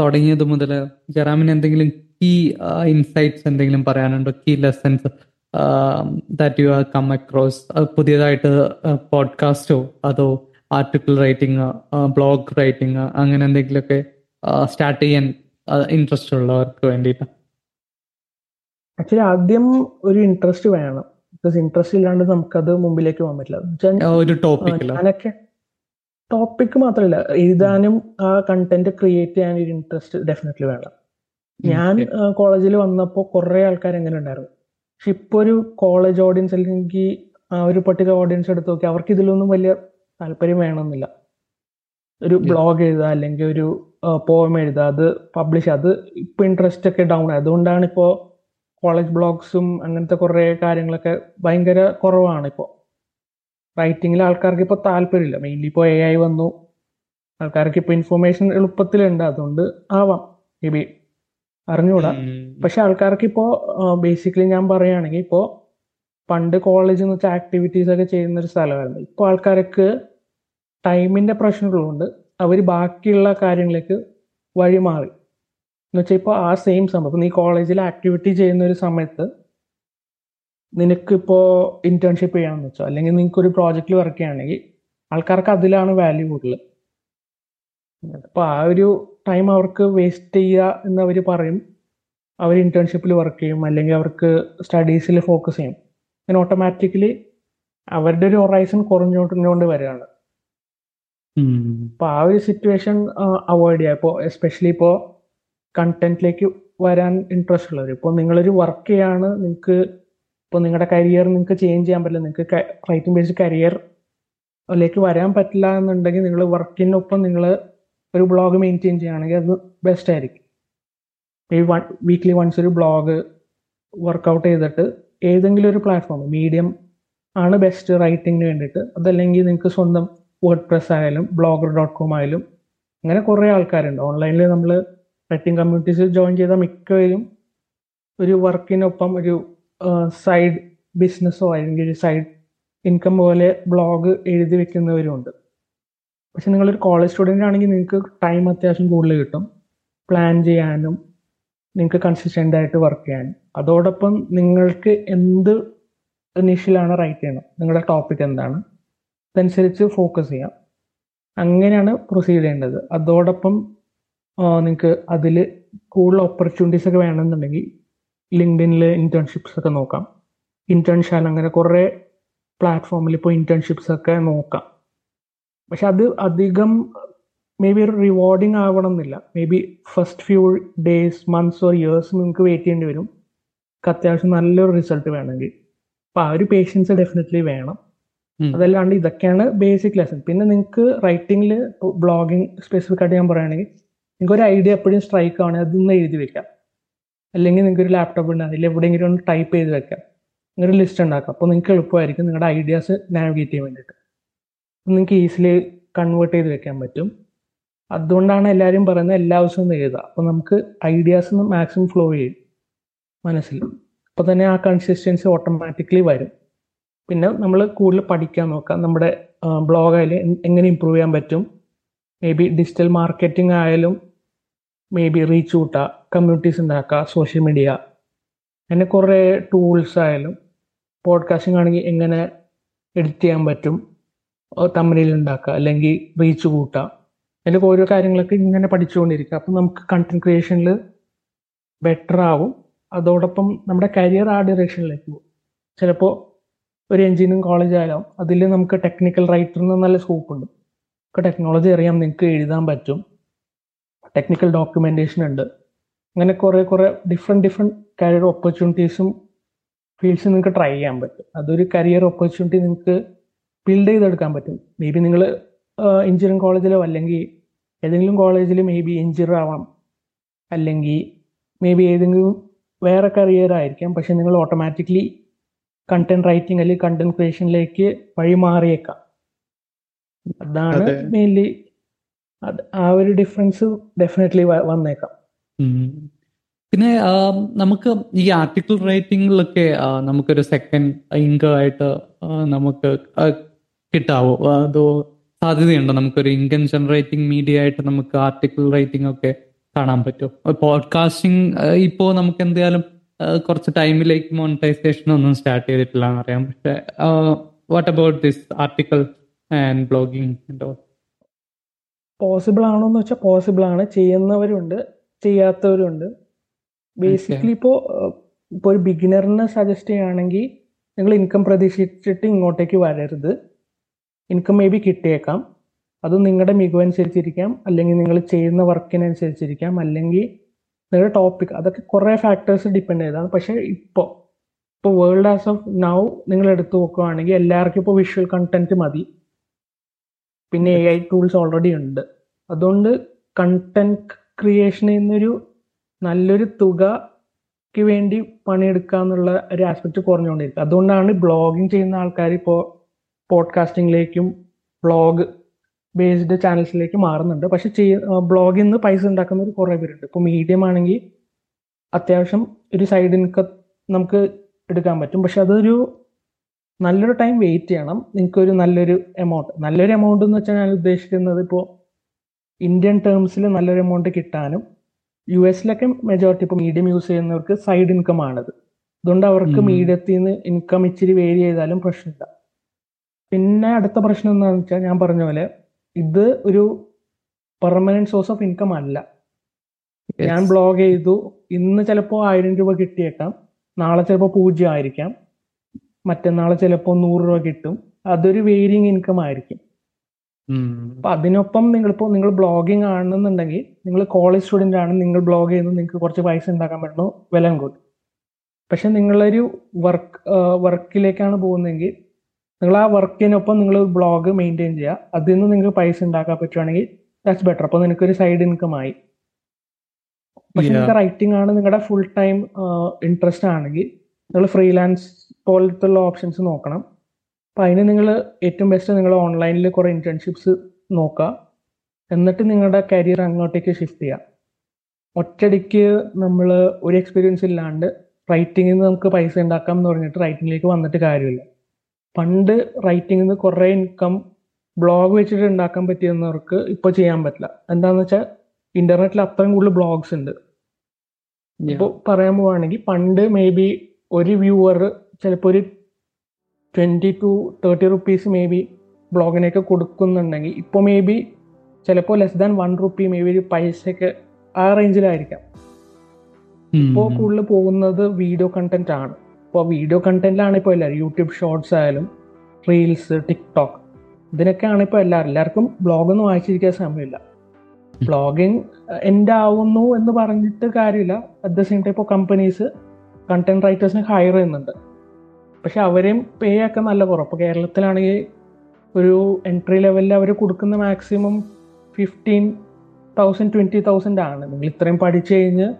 തുടങ്ങിയത് മുതൽ ജറാമിന് എന്തെങ്കിലും കീ ഇൻസൈറ്റ്സ് എന്തെങ്കിലും പറയാനുണ്ടോ? Key lessons that you are come across പുതിയതായിട്ട് പോഡ്കാസ്റ്റോ അതോ ആർട്ടിക്കിൾ റൈറ്റിംഗ് ബ്ലോഗ് റൈറ്റിംഗ് അങ്ങനെ എന്തെങ്കിലുമൊക്കെ സ്റ്റാർട്ട് ചെയ്യാൻ ഇൻട്രസ്റ്റ് ഉള്ളവർക്ക് വേണ്ടിയിട്ട്. ആക്ച്വലി ആദ്യം ഒരു ഇൻട്രസ്റ്റ് വേണം. ബിക്കോസ് ഇൻട്രസ്റ്റ് ഇല്ലാണ്ട് നമുക്കത് മുമ്പിലേക്ക് പോകാൻ പറ്റില്ല. ഒരു ടോപ്പിക് ഞാനൊക്കെ ടോപ്പിക് മാത്രമല്ല എഴുതാനും ആ കണ്ടന്റ് ക്രിയേറ്റ് ചെയ്യാൻ ഒരു ഇൻട്രസ്റ്റ് ഡെഫിനറ്റ്ലി വേണം. ഞാൻ കോളേജിൽ വന്നപ്പോൾ കുറെ ആൾക്കാർ എങ്ങനെ ഉണ്ടായിരുന്നു. പക്ഷെ ഇപ്പൊ ഒരു കോളേജ് ഓഡിയൻസ് അല്ലെങ്കിൽ ആ ഒരു പട്ടിക ഓഡിയൻസ് എടുത്ത് നോക്കി അവർക്ക് ഇതിലൊന്നും വലിയ താല്പര്യം വേണമെന്നില്ല. ഒരു ബ്ലോഗ് എഴുതുക അല്ലെങ്കിൽ ഒരു പോം എഴുതുക അത് പബ്ലിഷ് അത് ഇപ്പൊ ഇൻട്രസ്റ്റ് ഒക്കെ ഡൗൺ അതുകൊണ്ടാണ് ഇപ്പോൾ കോളേജ് ബ്ലോഗ്സും അങ്ങനത്തെ കുറേ കാര്യങ്ങളൊക്കെ ഭയങ്കര കുറവാണ് ഇപ്പോൾ റൈറ്റിങ്ങിൽ ആൾക്കാർക്ക് ഇപ്പോൾ താല്പര്യമില്ല. മെയിൻലി ഇപ്പോൾ എ ഐ വന്നു. ആൾക്കാർക്ക് ഇപ്പോൾ ഇൻഫർമേഷൻ എളുപ്പത്തിലുണ്ട്. അതുകൊണ്ട് ആവാം. മേ ബി അറിഞ്ഞുകൂടാ. പക്ഷെ ആൾക്കാർക്ക് ഇപ്പോൾ ബേസിക്കലി ഞാൻ പറയുകയാണെങ്കിൽ ഇപ്പോൾ പണ്ട് കോളേജ് എന്ന് വെച്ചാൽ ആക്ടിവിറ്റീസ് ഒക്കെ ചെയ്യുന്ന ഒരു സ്ഥലമായിരുന്നു. ഇപ്പോൾ ആൾക്കാർക്ക് ടൈമിന്റെ പ്രശ്നങ്ങളുണ്ട്. അവർ ബാക്കിയുള്ള കാര്യങ്ങളിലേക്ക് വഴി മാറി എന്ന് വെച്ചാൽ ഇപ്പോൾ ആ സെയിം സമയം. ഇപ്പൊ നീ കോളേജിൽ ആക്ടിവിറ്റി ചെയ്യുന്ന ഒരു സമയത്ത് നിനക്കിപ്പോൾ ഇന്റേൺഷിപ്പ് ചെയ്യാമെന്ന് വെച്ചോ അല്ലെങ്കിൽ നിനക്ക് ഒരു പ്രോജക്റ്റിൽ വർക്ക് ചെയ്യുകയാണെങ്കിൽ ആൾക്കാർക്ക് അതിലാണ് വാല്യൂ കൂടുതൽ അപ്പോൾ ആ ഒരു ടൈം അവർക്ക് വേസ്റ്റ് ചെയ്യുക എന്ന് അവർ പറയും. അവർ ഇന്റേൺഷിപ്പിൽ വർക്ക് ചെയ്യും അല്ലെങ്കിൽ അവർക്ക് സ്റ്റഡീസിൽ ഫോക്കസ് ചെയ്യും. അങ്ങനെ ഓട്ടോമാറ്റിക്കലി അവരുടെ ഒരു ഹൊറൈസൺ കുറഞ്ഞുകൊണ്ടുകൊണ്ട് വരികയാണ്. അപ്പൊ ആ ഒരു സിറ്റുവേഷൻ അവോയ്ഡ് ചെയ്യുക. ഇപ്പോൾ എസ്പെഷ്യലി ഇപ്പോൾ കണ്ടന്റിലേക്ക് വരാൻ ഇൻട്രസ്റ്റ് ഉള്ളവർ ഇപ്പോൾ നിങ്ങളൊരു വർക്ക് ചെയ്യാണ് നിങ്ങൾക്ക് ഇപ്പോൾ നിങ്ങളുടെ കരിയർ നിങ്ങൾക്ക് ചേഞ്ച് ചെയ്യാൻ പറ്റില്ല. നിങ്ങൾക്ക് റൈറ്റിംഗ് ബേസ്ഡ് കരിയർ ലേക്ക് വരാൻ പറ്റില്ല എന്നുണ്ടെങ്കിൽ നിങ്ങൾ വർക്കിനൊപ്പം നിങ്ങൾ ഒരു ബ്ലോഗ് മെയിന്റെയിൻ ചെയ്യുകയാണെങ്കിൽ അത് ബെസ്റ്റ് ആയിരിക്കും. ഈ വൺ വീക്ക്ലി വൺസ് ഒരു ബ്ലോഗ് വർക്കൗട്ട് ചെയ്തിട്ട് ഏതെങ്കിലും ഒരു പ്ലാറ്റ്ഫോം മീഡിയം ആണ് ബെസ്റ്റ് റൈറ്റിങ്ങിന് വേണ്ടിയിട്ട്. അതല്ലെങ്കിൽ നിങ്ങൾക്ക് സ്വന്തം വേർഡ് പ്രസ് ആയാലും ബ്ലോഗർ ഡോട്ട് കോം ആയാലും അങ്ങനെ കുറേ ആൾക്കാരുണ്ട്. ഓൺലൈനിൽ നമ്മൾ റൈറ്റിംഗ് കമ്മ്യൂണിറ്റീസിൽ ജോയിൻ ചെയ്ത മിക്കവരും ഒരു വർക്കിനൊപ്പം ഒരു സൈഡ് ബിസിനസ്സോ അല്ലെങ്കിൽ ഒരു സൈഡ് ഇൻകം പോലെ ബ്ലോഗ് എഴുതി വെക്കുന്നവരുമുണ്ട് പക്ഷെ നിങ്ങളൊരു കോളേജ് സ്റ്റുഡന്റ് ആണെങ്കിൽ നിങ്ങൾക്ക് ടൈം അത്യാവശ്യം കൂടുതൽ കിട്ടും. പ്ലാൻ ചെയ്യാനും നിങ്ങൾക്ക് കൺസിസ്റ്റന്റ് ആയിട്ട് വർക്ക് ചെയ്യാനും. അതോടൊപ്പം നിങ്ങൾക്ക് എന്ത് നിഷിലാണ് റൈറ്റ് ചെയ്യണം നിങ്ങളുടെ ടോപ്പിക് എന്താണ് അതനുസരിച്ച് ഫോക്കസ് ചെയ്യാം. അങ്ങനെയാണ് പ്രൊസീഡ് ചെയ്യേണ്ടത്. അതോടൊപ്പം നിങ്ങൾക്ക് അതിൽ കൂടുതൽ ഓപ്പർച്യൂണിറ്റീസ് ഒക്കെ വേണമെന്നുണ്ടെങ്കിൽ ലിങ്ക്ഡിനിൽ ഇന്റേൺഷിപ്സ് ഒക്കെ നോക്കാം. ഇന്റേൺഷാൻ അങ്ങനെ കുറേ പ്ലാറ്റ്ഫോമിൽ ഇപ്പോൾ ഇന്റേൺഷിപ്സ് ഒക്കെ നോക്കാം. പക്ഷെ അത് അധികം മേ ബി ഒരു റിവാർഡിങ് ആവണം എന്നില്ല may be first few days months or years നിങ്ങൾക്ക് വെയിറ്റ് ചെയ്യേണ്ടി വരും. അത്യാവശ്യം നല്ലൊരു റിസൾട്ട് വേണമെങ്കിൽ. അപ്പം ആ ഒരു പേഷ്യൻസ് ഡെഫിനറ്റ്ലി വേണം. അതല്ലാണ്ട് ഇതൊക്കെയാണ് ബേസിക് ലെസൺ പിന്നെ നിങ്ങൾക്ക് റൈറ്റിംഗിൽ ബ്ലോഗിങ് സ്പെസിഫിക് ആയിട്ട് ഞാൻ പറയുകയാണെങ്കിൽ നിങ്ങൾക്ക് ഒരു ഐഡിയ എപ്പോഴും സ്ട്രൈക്ക് ആണെങ്കിൽ അതൊന്ന് എഴുതി വെക്കാം. അല്ലെങ്കിൽ നിങ്ങൾക്ക് ഒരു ലാപ്ടോപ്പ് ഉണ്ട് അതിൽ എവിടെയെങ്കിലും ഒന്ന് ടൈപ്പ് ചെയ്ത് വെക്കാം. നിങ്ങളുടെ ലിസ്റ്റ് ഉണ്ടാക്കാം. അപ്പോൾ നിങ്ങൾക്ക് എളുപ്പമായിരിക്കും നിങ്ങളുടെ ഐഡിയാസ് നാവിഗേറ്റ് ചെയ്യാൻ വേണ്ടിയിട്ട്. നിങ്ങൾക്ക് ഈസിലി കൺവേർട്ട് ചെയ്ത് വെക്കാൻ പറ്റും. അതുകൊണ്ടാണ് എല്ലാവരും പറയുന്നത് എല്ലാ ദിവസവും എഴുതുക. അപ്പോൾ നമുക്ക് ഐഡിയാസ് മാക്സിമം ഫ്ലോ ചെയ്യും മനസ്സിൽ. അപ്പോൾ തന്നെ ആ കൺസിസ്റ്റൻസി ഓട്ടോമാറ്റിക്കലി വരും. പിന്നെ നമ്മൾ കൂടുതൽ പഠിക്കാൻ നോക്കാം. നമ്മുടെ ബ്ലോഗായാലും എങ്ങനെ ഇമ്പ്രൂവ് ചെയ്യാൻ പറ്റും. മേ ബി ഡിജിറ്റൽ മാർക്കറ്റിംഗ് ആയാലും മേ ബി റീച്ച് കൂട്ടുക കമ്മ്യൂണിറ്റീസ് ഉണ്ടാക്കുക സോഷ്യൽ മീഡിയ അങ്ങനെ കുറേ ടൂൾസ് ആയാലും പോഡ്കാസ്റ്റിംഗ് ആണെങ്കിൽ എങ്ങനെ എഡിറ്റ് ചെയ്യാൻ പറ്റും തമ്മിലിൽ ഉണ്ടാക്കുക അല്ലെങ്കിൽ റീച്ച് കൂട്ടുക അതിന്റെ ഓരോ കാര്യങ്ങളൊക്കെ ഇങ്ങനെ പഠിച്ചുകൊണ്ടിരിക്കുക അപ്പം നമുക്ക് കണ്ടന്റ് ക്രിയേഷനിൽ ബെറ്റർ ആവും. അതോടൊപ്പം നമ്മുടെ കരിയർ ആ ഡയറക്ഷനിലേക്ക് പോകും. ചിലപ്പോൾ ഒരു എഞ്ചിനീയറിംഗ് കോളേജ് ആയാലും അതിൽ നമുക്ക് ടെക്നിക്കൽ റൈറ്ററിന് നല്ല സ്കോപ്പ് ഉണ്ട്. ഒക്കെ ടെക്നോളജി അറിയാം നിങ്ങൾക്ക് എഴുതാൻ പറ്റും. ടെക്നിക്കൽ ഡോക്യുമെന്റേഷൻ ഉണ്ട്. അങ്ങനെ കുറേ കുറേ ഡിഫറെന്റ് ഡിഫറെന്റ് കരിയർ ഓപ്പർച്യൂണിറ്റീസും ഫീൽഡ്സ് നിങ്ങൾക്ക് ട്രൈ ചെയ്യാൻ പറ്റും. അതൊരു കരിയർ ഓപ്പർച്യൂണിറ്റി നിങ്ങൾക്ക് ബിൽഡ് ചെയ്തെടുക്കാൻ പറ്റും. മേ ബി നിങ്ങൾ എഞ്ചിനീയറിംഗ് കോളേജിലോ അല്ലെങ്കിൽ ഏതെങ്കിലും കോളേജിൽ മേ ബി എഞ്ചിനീയർ ആവാം. അല്ലെങ്കിൽ മേ ബി ഏതെങ്കിലും വേറെ കരിയർ ആയിരിക്കാം. പക്ഷെ നിങ്ങൾ ഓട്ടോമാറ്റിക്കലി കണ്ടന്റ് റൈറ്റിംഗ് അല്ലെങ്കിൽ കണ്ടന്റ് ക്രിയേഷനിലേക്ക് വഴി മാറിയേക്കാം. അതാണ് അതെ. മെയിൻലി ആ ഒരു ഡിഫറൻസ് ഡെഫിനറ്റ്ലി വന്നേക്കാം. പിന്നെ നമുക്ക് ഈ ആർട്ടിക്കിൾ റൈറ്റിംഗിലൊക്കെ നമുക്കൊരു സെക്കൻഡ് ഇൻകം ആയിട്ട് നമുക്ക് കിട്ടാവോ? അതോ സാധ്യതയുണ്ടോ? നമുക്കൊരു ഇൻകം ജനറേറ്റിംഗ് മീഡിയ ആയിട്ട് നമുക്ക് ആർട്ടിക്കിൾ റൈറ്റിംഗ് ഒക്കെ കാണാൻ പറ്റുമോ പോഡ്കാസ്റ്റിംഗ് ഇപ്പോ നമുക്ക് എന്തായാലും കുറച്ച് ടൈമിലേക്ക് മോണിറ്റൈസേഷൻ ഒന്നും സ്റ്റാർട്ട് ചെയ്തിട്ടില്ല എന്നറിയാം പക്ഷെ what about this article and blogging ഉണ്ടോ പോസിബിൾ ആണോ എന്ന് വെച്ചാൽ പോസിബിൾ ആണ്. ചെയ്യുന്നവരുണ്ട് ചെയ്യാത്തവരുണ്ട്. ബേസിക്കലി ഇപ്പോൾ ഇപ്പോൾ ഒരു ബിഗിനറിന് സജസ്റ്റ് ചെയ്യുകയാണെങ്കിൽ നിങ്ങൾ ഇൻകം പ്രതീക്ഷിച്ചിട്ട് ഇങ്ങോട്ടേക്ക് വരരുത്. ഇൻകം മേ ബി കിട്ടിയേക്കാം. അത് നിങ്ങളുടെ മികവനുസരിച്ചിരിക്കാം. അല്ലെങ്കിൽ നിങ്ങൾ ചെയ്യുന്ന വർക്കിനനുസരിച്ചിരിക്കാം. അല്ലെങ്കിൽ നിങ്ങളുടെ ടോപ്പിക് അതൊക്കെ കുറേ ഫാക്ടേഴ്സ് ഡിപ്പെൻഡ് ചെയ്താണ്. പക്ഷേ ഇപ്പോൾ ഇപ്പോൾ വേൾഡ് ആസ് ഓഫ് നൗ നിങ്ങൾ എടുത്തു നോക്കുകയാണെങ്കിൽ എല്ലാവർക്കും ഇപ്പോൾ വിഷ്വൽ കണ്ടന്റ് മതി. പിന്നെ എ ഐ ടൂൾസ് ഓൾറെഡി ഉണ്ട്. അതുകൊണ്ട് കണ്ടന്റ് ക്രിയേഷൻ എന്നൊരു നല്ലൊരു തുകക്ക് വേണ്ടി പണിയെടുക്കുക എന്നുള്ള ഒരു ആസ്പെക്ട് കുറഞ്ഞുകൊണ്ടിരിക്കും. അതുകൊണ്ടാണ് ബ്ലോഗിങ് ചെയ്യുന്ന ആൾക്കാർ ഇപ്പോൾ പോഡ്കാസ്റ്റിംഗിലേക്കും ബ്ലോഗ് ബേസ്ഡ് ചാനൽസിലേക്ക് മാറുന്നുണ്ട്. പക്ഷെ ചെയ്യ ബ്ലോഗിൽ നിന്ന് പൈസ ഉണ്ടാക്കുന്നവർ കുറേ പേരുണ്ട്. ഇപ്പോൾ മീഡിയം ആണെങ്കിൽ അത്യാവശ്യം ഒരു സൈഡ് ഇൻകം നമുക്ക് എടുക്കാൻ പറ്റും. പക്ഷെ അതൊരു നല്ലൊരു ടൈം വെയിറ്റ് ചെയ്യണം. നിങ്ങൾക്ക് ഒരു നല്ലൊരു എമൗണ്ട് നല്ലൊരു എമൗണ്ട് എന്ന് വെച്ചാൽ ഞാൻ ഉദ്ദേശിക്കുന്നത് ഇപ്പോൾ ഇന്ത്യൻ ടേംസിൽ നല്ലൊരു എമൗണ്ട് കിട്ടാനും യു എസിലൊക്കെ മെജോറിറ്റി ഇപ്പോൾ മീഡിയം യൂസ് ചെയ്യുന്നവർക്ക് സൈഡ് ഇൻകം ആണത്. അതുകൊണ്ട് അവർക്ക്. മീഡിയത്തിൽ നിന്ന് ഇൻകം ഇച്ചിരി വേരി ചെയ്താലും പ്രശ്നമില്ല. പിന്നെ അടുത്ത പ്രശ്നം എന്താണെന്ന് വെച്ചാൽ ഞാൻ പറഞ്ഞ പോലെ ഇത് ഒരു പെർമനന്റ് സോഴ്സ് ഓഫ് ഇൻകം അല്ല. ഞാൻ ബ്ലോഗ് ചെയ്തു. ഇന്ന് ചിലപ്പോൾ ആയിരം രൂപ കിട്ടിയേക്കാം. നാളെ ചിലപ്പോൾ പൂജ്യം ആയിരിക്കാം. മറ്റന്നാളെ ചിലപ്പോൾ നൂറ് രൂപ കിട്ടും. അതൊരു വേരിയിങ് ഇൻകം ആയിരിക്കും. അപ്പൊ അതിനൊപ്പം നിങ്ങളിപ്പോ നിങ്ങൾ ബ്ലോഗിങ് ആണെന്നുണ്ടെങ്കിൽ നിങ്ങൾ കോളേജ് സ്റ്റുഡന്റ് ആണ് നിങ്ങൾ ബ്ലോഗ് ചെയ്യുന്നത് നിങ്ങൾക്ക് കുറച്ച് പൈസ ഉണ്ടാക്കാൻ പറ്റുന്നു വെൽ ആൻഡ് ഗുഡ് പക്ഷെ നിങ്ങളൊരു വർക്ക് വർക്കിലേക്കാണ് പോകുന്നതെങ്കിൽ നിങ്ങൾ ആ വർക്കിനൊപ്പം നിങ്ങൾ ബ്ലോഗ് മെയിന്റെയിൻ ചെയ്യുക. അതിൽ നിന്ന് നിങ്ങൾക്ക് പൈസ ഉണ്ടാക്കാൻ പറ്റുവാണെങ്കിൽ ദാറ്റ്സ് ബെറ്റർ അപ്പോൾ നിനക്കൊരു സൈഡ് ഇൻകം ആയി. പക്ഷെ നിങ്ങൾക്ക് റൈറ്റിംഗ് ആണ് നിങ്ങളുടെ ഫുൾ ടൈം ഇൻട്രസ്റ്റ് ആണെങ്കിൽ നിങ്ങൾ ഫ്രീലാൻസ് പോലത്തെ ഓപ്ഷൻസ് നോക്കണം. അപ്പൊ അതിന് നിങ്ങൾ ഏറ്റവും ബെസ്റ്റ് നിങ്ങൾ ഓൺലൈനിൽ കുറെ ഇന്റേൺഷിപ്സ് നോക്കുക എന്നിട്ട് നിങ്ങളുടെ കരിയർ അങ്ങോട്ടേക്ക് ഷിഫ്റ്റ് ചെയ്യുക ഒറ്റയടിക്ക് നമ്മൾ ഒരു എക്സ്പീരിയൻസ് ഇല്ലാണ്ട് റൈറ്റിംഗിൽ നിന്ന് നമുക്ക് പൈസ ഉണ്ടാക്കാം എന്ന് പറഞ്ഞിട്ട് റൈറ്റിംഗിലേക്ക് വന്നിട്ട് കാര്യമില്ല. പണ്ട് റൈറ്റിംഗിൽ നിന്ന് കുറേ ഇൻകം ബ്ലോഗ് വെച്ചിട്ട് ഉണ്ടാക്കാൻ പറ്റിയെന്നവർക്ക് ഇപ്പോൾ ചെയ്യാൻ പറ്റില്ല. എന്താണെന്ന് വെച്ചാൽ ഇന്റർനെറ്റിൽ അത്രയും കൂടുതൽ ബ്ലോഗ്സ് ഉണ്ട്. ഇപ്പോൾ പറയാൻ പോവാണെങ്കിൽ പണ്ട് മേ ബി ഒരു വ്യൂവർ ചിലപ്പോൾ ഒരു twenty two thirty rupees may be ബ്ലോഗിനൊക്കെ കൊടുക്കുന്നുണ്ടെങ്കിൽ ഇപ്പോൾ മേ ബി ചിലപ്പോൾ less than one rupee may be ഒരു പൈസയൊക്കെ ആ റേഞ്ചിലായിരിക്കാം ഇപ്പോൾ കൂടുതൽ പോകുന്നത് വീഡിയോ കണ്ടന്റ് ആണ്. ഇപ്പോൾ വീഡിയോ കണ്ടന്റിലാണ് ഇപ്പോൾ എല്ലാവരും. യൂട്യൂബ് ഷോർട്സ് ആയാലും റീൽസ് ടിക്ടോക്ക് ഇതിനൊക്കെയാണ് ഇപ്പോൾ എല്ലാവരും. എല്ലാവർക്കും ബ്ലോഗൊന്നും വായിച്ചിരിക്കാൻ സമയമില്ല. ബ്ലോഗിങ് എന്റെ ആവുന്നു എന്ന് പറഞ്ഞിട്ട് കാര്യമില്ല. അറ്റ് ദ സെയിം ടൈം ഇപ്പോൾ കമ്പനീസ് കണ്ടന്റ് റൈറ്റേഴ്സിനെ ഹയർ ചെയ്യുന്നുണ്ട്. പക്ഷെ അവരെയും പേ ഒക്കെ നല്ല കുറവ്. ഇപ്പോൾ കേരളത്തിലാണെങ്കിൽ ഒരു എൻട്രി ലെവലിൽ അവർ കൊടുക്കുന്ന maximum fifteen thousand twenty thousand ആണ്. നിങ്ങൾ ഇത്രയും പഠിച്ചു കഴിഞ്ഞ്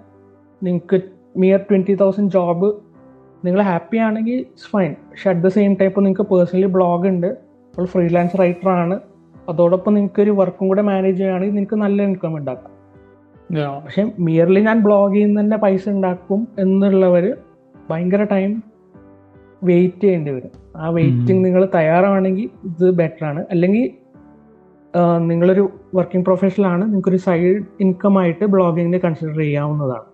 നിങ്ങൾക്ക് മിയർ ട്വന്റി തൗസൻഡ് ജോബ് നിങ്ങൾ ഹാപ്പി ആണെങ്കിൽ ഇറ്റ്സ് ഫൈൻ പക്ഷെ അറ്റ് ദ സെയിം ടൈം ഇപ്പോൾ നിങ്ങൾക്ക് പേഴ്സണലി ബ്ലോഗ് ഉണ്ട്. അപ്പോൾ ഫ്രീലാൻസ് റൈറ്റർ ആണ്. അതോടൊപ്പം നിങ്ങൾക്ക് ഒരു വർക്കും കൂടെ മാനേജ് ചെയ്യുകയാണെങ്കിൽ നിങ്ങൾക്ക് നല്ല ഇൻകം ഉണ്ടാക്കാം. പക്ഷെ മിയർലി ഞാൻ ബ്ലോഗിൽ നിന്ന് തന്നെ പൈസ ഉണ്ടാക്കും എന്നുള്ളവർ ഭയങ്കര ടൈം വെയിറ്റ് ചെയ്യേണ്ടി വരും. ആ വെയിറ്റിംഗ് നിങ്ങൾ തയ്യാറാണെങ്കിൽ ഇത് ബെറ്റർ ആണ്. അല്ലെങ്കിൽ നിങ്ങളൊരു വർക്കിംഗ് പ്രൊഫഷണൽ ആണ് നിങ്ങൾക്കൊരു സൈഡ് ഇൻകം ആയിട്ട് ബ്ലോഗിങ്ങിനെ കൺസിഡർ ചെയ്യാവുന്നതാണ്.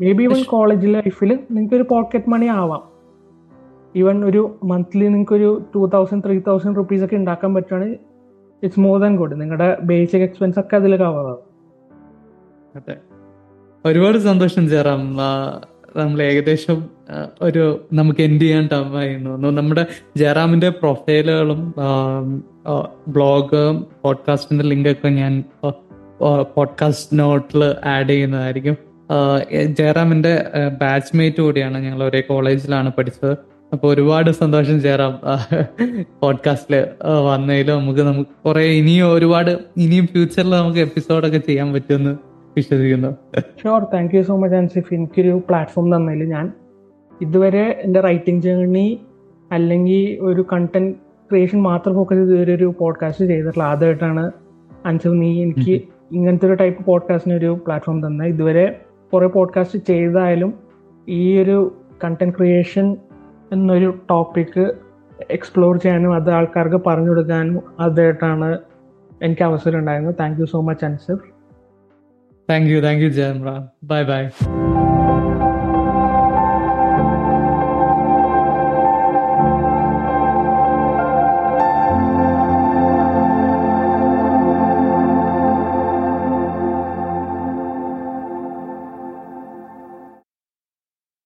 മേ ബി ഇവൻ കോളേജ് ലൈഫിൽ നിങ്ങൾക്ക് ഒരു പോക്കറ്റ് മണി ആവാം. ഈവൻ ഒരു മന്ത്ലി നിങ്ങൾക്ക് ഒരു two thousand three thousand rupees ഒക്കെ ഉണ്ടാക്കാൻ പറ്റുവാണെങ്കിൽ ഇറ്റ്സ് മോർ ദാൻ ഗുഡ് നിങ്ങളുടെ ബേസിക് എക്സ്പെൻസ് ഒക്കെ അതിൽ കവർ ആവും. അതെ. ഒരുപാട് സന്തോഷം ചേരാം നമ്മൾ ഏകദേശം ഒരു നമുക്ക് എൻഡ് ചെയ്യാൻ ടൈം ആയിരുന്നു. നമ്മുടെ ജയറാമിന്റെ പ്രൊഫൈലുകളും ബ്ലോഗ് പോഡ്കാസ്റ്റിന്റെ ലിങ്കൊക്കെ ഞാൻ പോഡ്കാസ്റ്റ് നോട്ടിൽ ആഡ് ചെയ്യുന്നതായിരിക്കും. ജയറാമിന്റെ ബാച്ച്മേറ്റ് കൂടിയാണ് ഞങ്ങൾ ഒരേ കോളേജിലാണ് പഠിച്ചത്. അപ്പൊ ഒരുപാട് സന്തോഷം ജയറാം. പോഡ്കാസ്റ്റിൽ വന്നതിലും നമുക്ക് നമുക്ക് കുറെ ഇനിയും ഒരുപാട് ഇനിയും ഫ്യൂച്ചറിൽ നമുക്ക് എപ്പിസോഡൊക്കെ ചെയ്യാൻ പറ്റുമെന്ന് വിശ്വസിക്കുന്നു. Sure thank you so much Ansif എനിക്കൊരു പ്ലാറ്റ്ഫോം തന്നതിൽ ഞാൻ. ഇതുവരെ എന്റെ റൈറ്റിംഗ് ജേണി അല്ലെങ്കിൽ ഒരു കണ്ടന്റ് ക്രിയേഷൻ മാത്രം ഫോക്കസ് ചെയ്ത് ഇതുവരെ ഒരു പോഡ്കാസ്റ്റ് ചെയ്തിട്ടുള്ള ആദ്യമായിട്ടാണ് അൻസിഫ് നീ എനിക്ക് ഇങ്ങനത്തെ ഒരു ടൈപ്പ് പോഡ്കാസ്റ്റിന് ഒരു പ്ലാറ്റ്ഫോം തന്നെ. ഇതുവരെ കുറേ പോഡ്കാസ്റ്റ് ചെയ്തായാലും ഈ ഒരു കണ്ടന്റ് ക്രിയേഷൻ എന്നൊരു ടോപ്പിക്ക് എക്സ്പ്ലോർ ചെയ്യാനും അത് ആൾക്കാർക്ക് പറഞ്ഞു കൊടുക്കാനും അതായിട്ടാണ് എനിക്ക് അവസരം ഉണ്ടായിരുന്നത്. Thank you so much Ansif thank you thank you Jayan Ram bye bye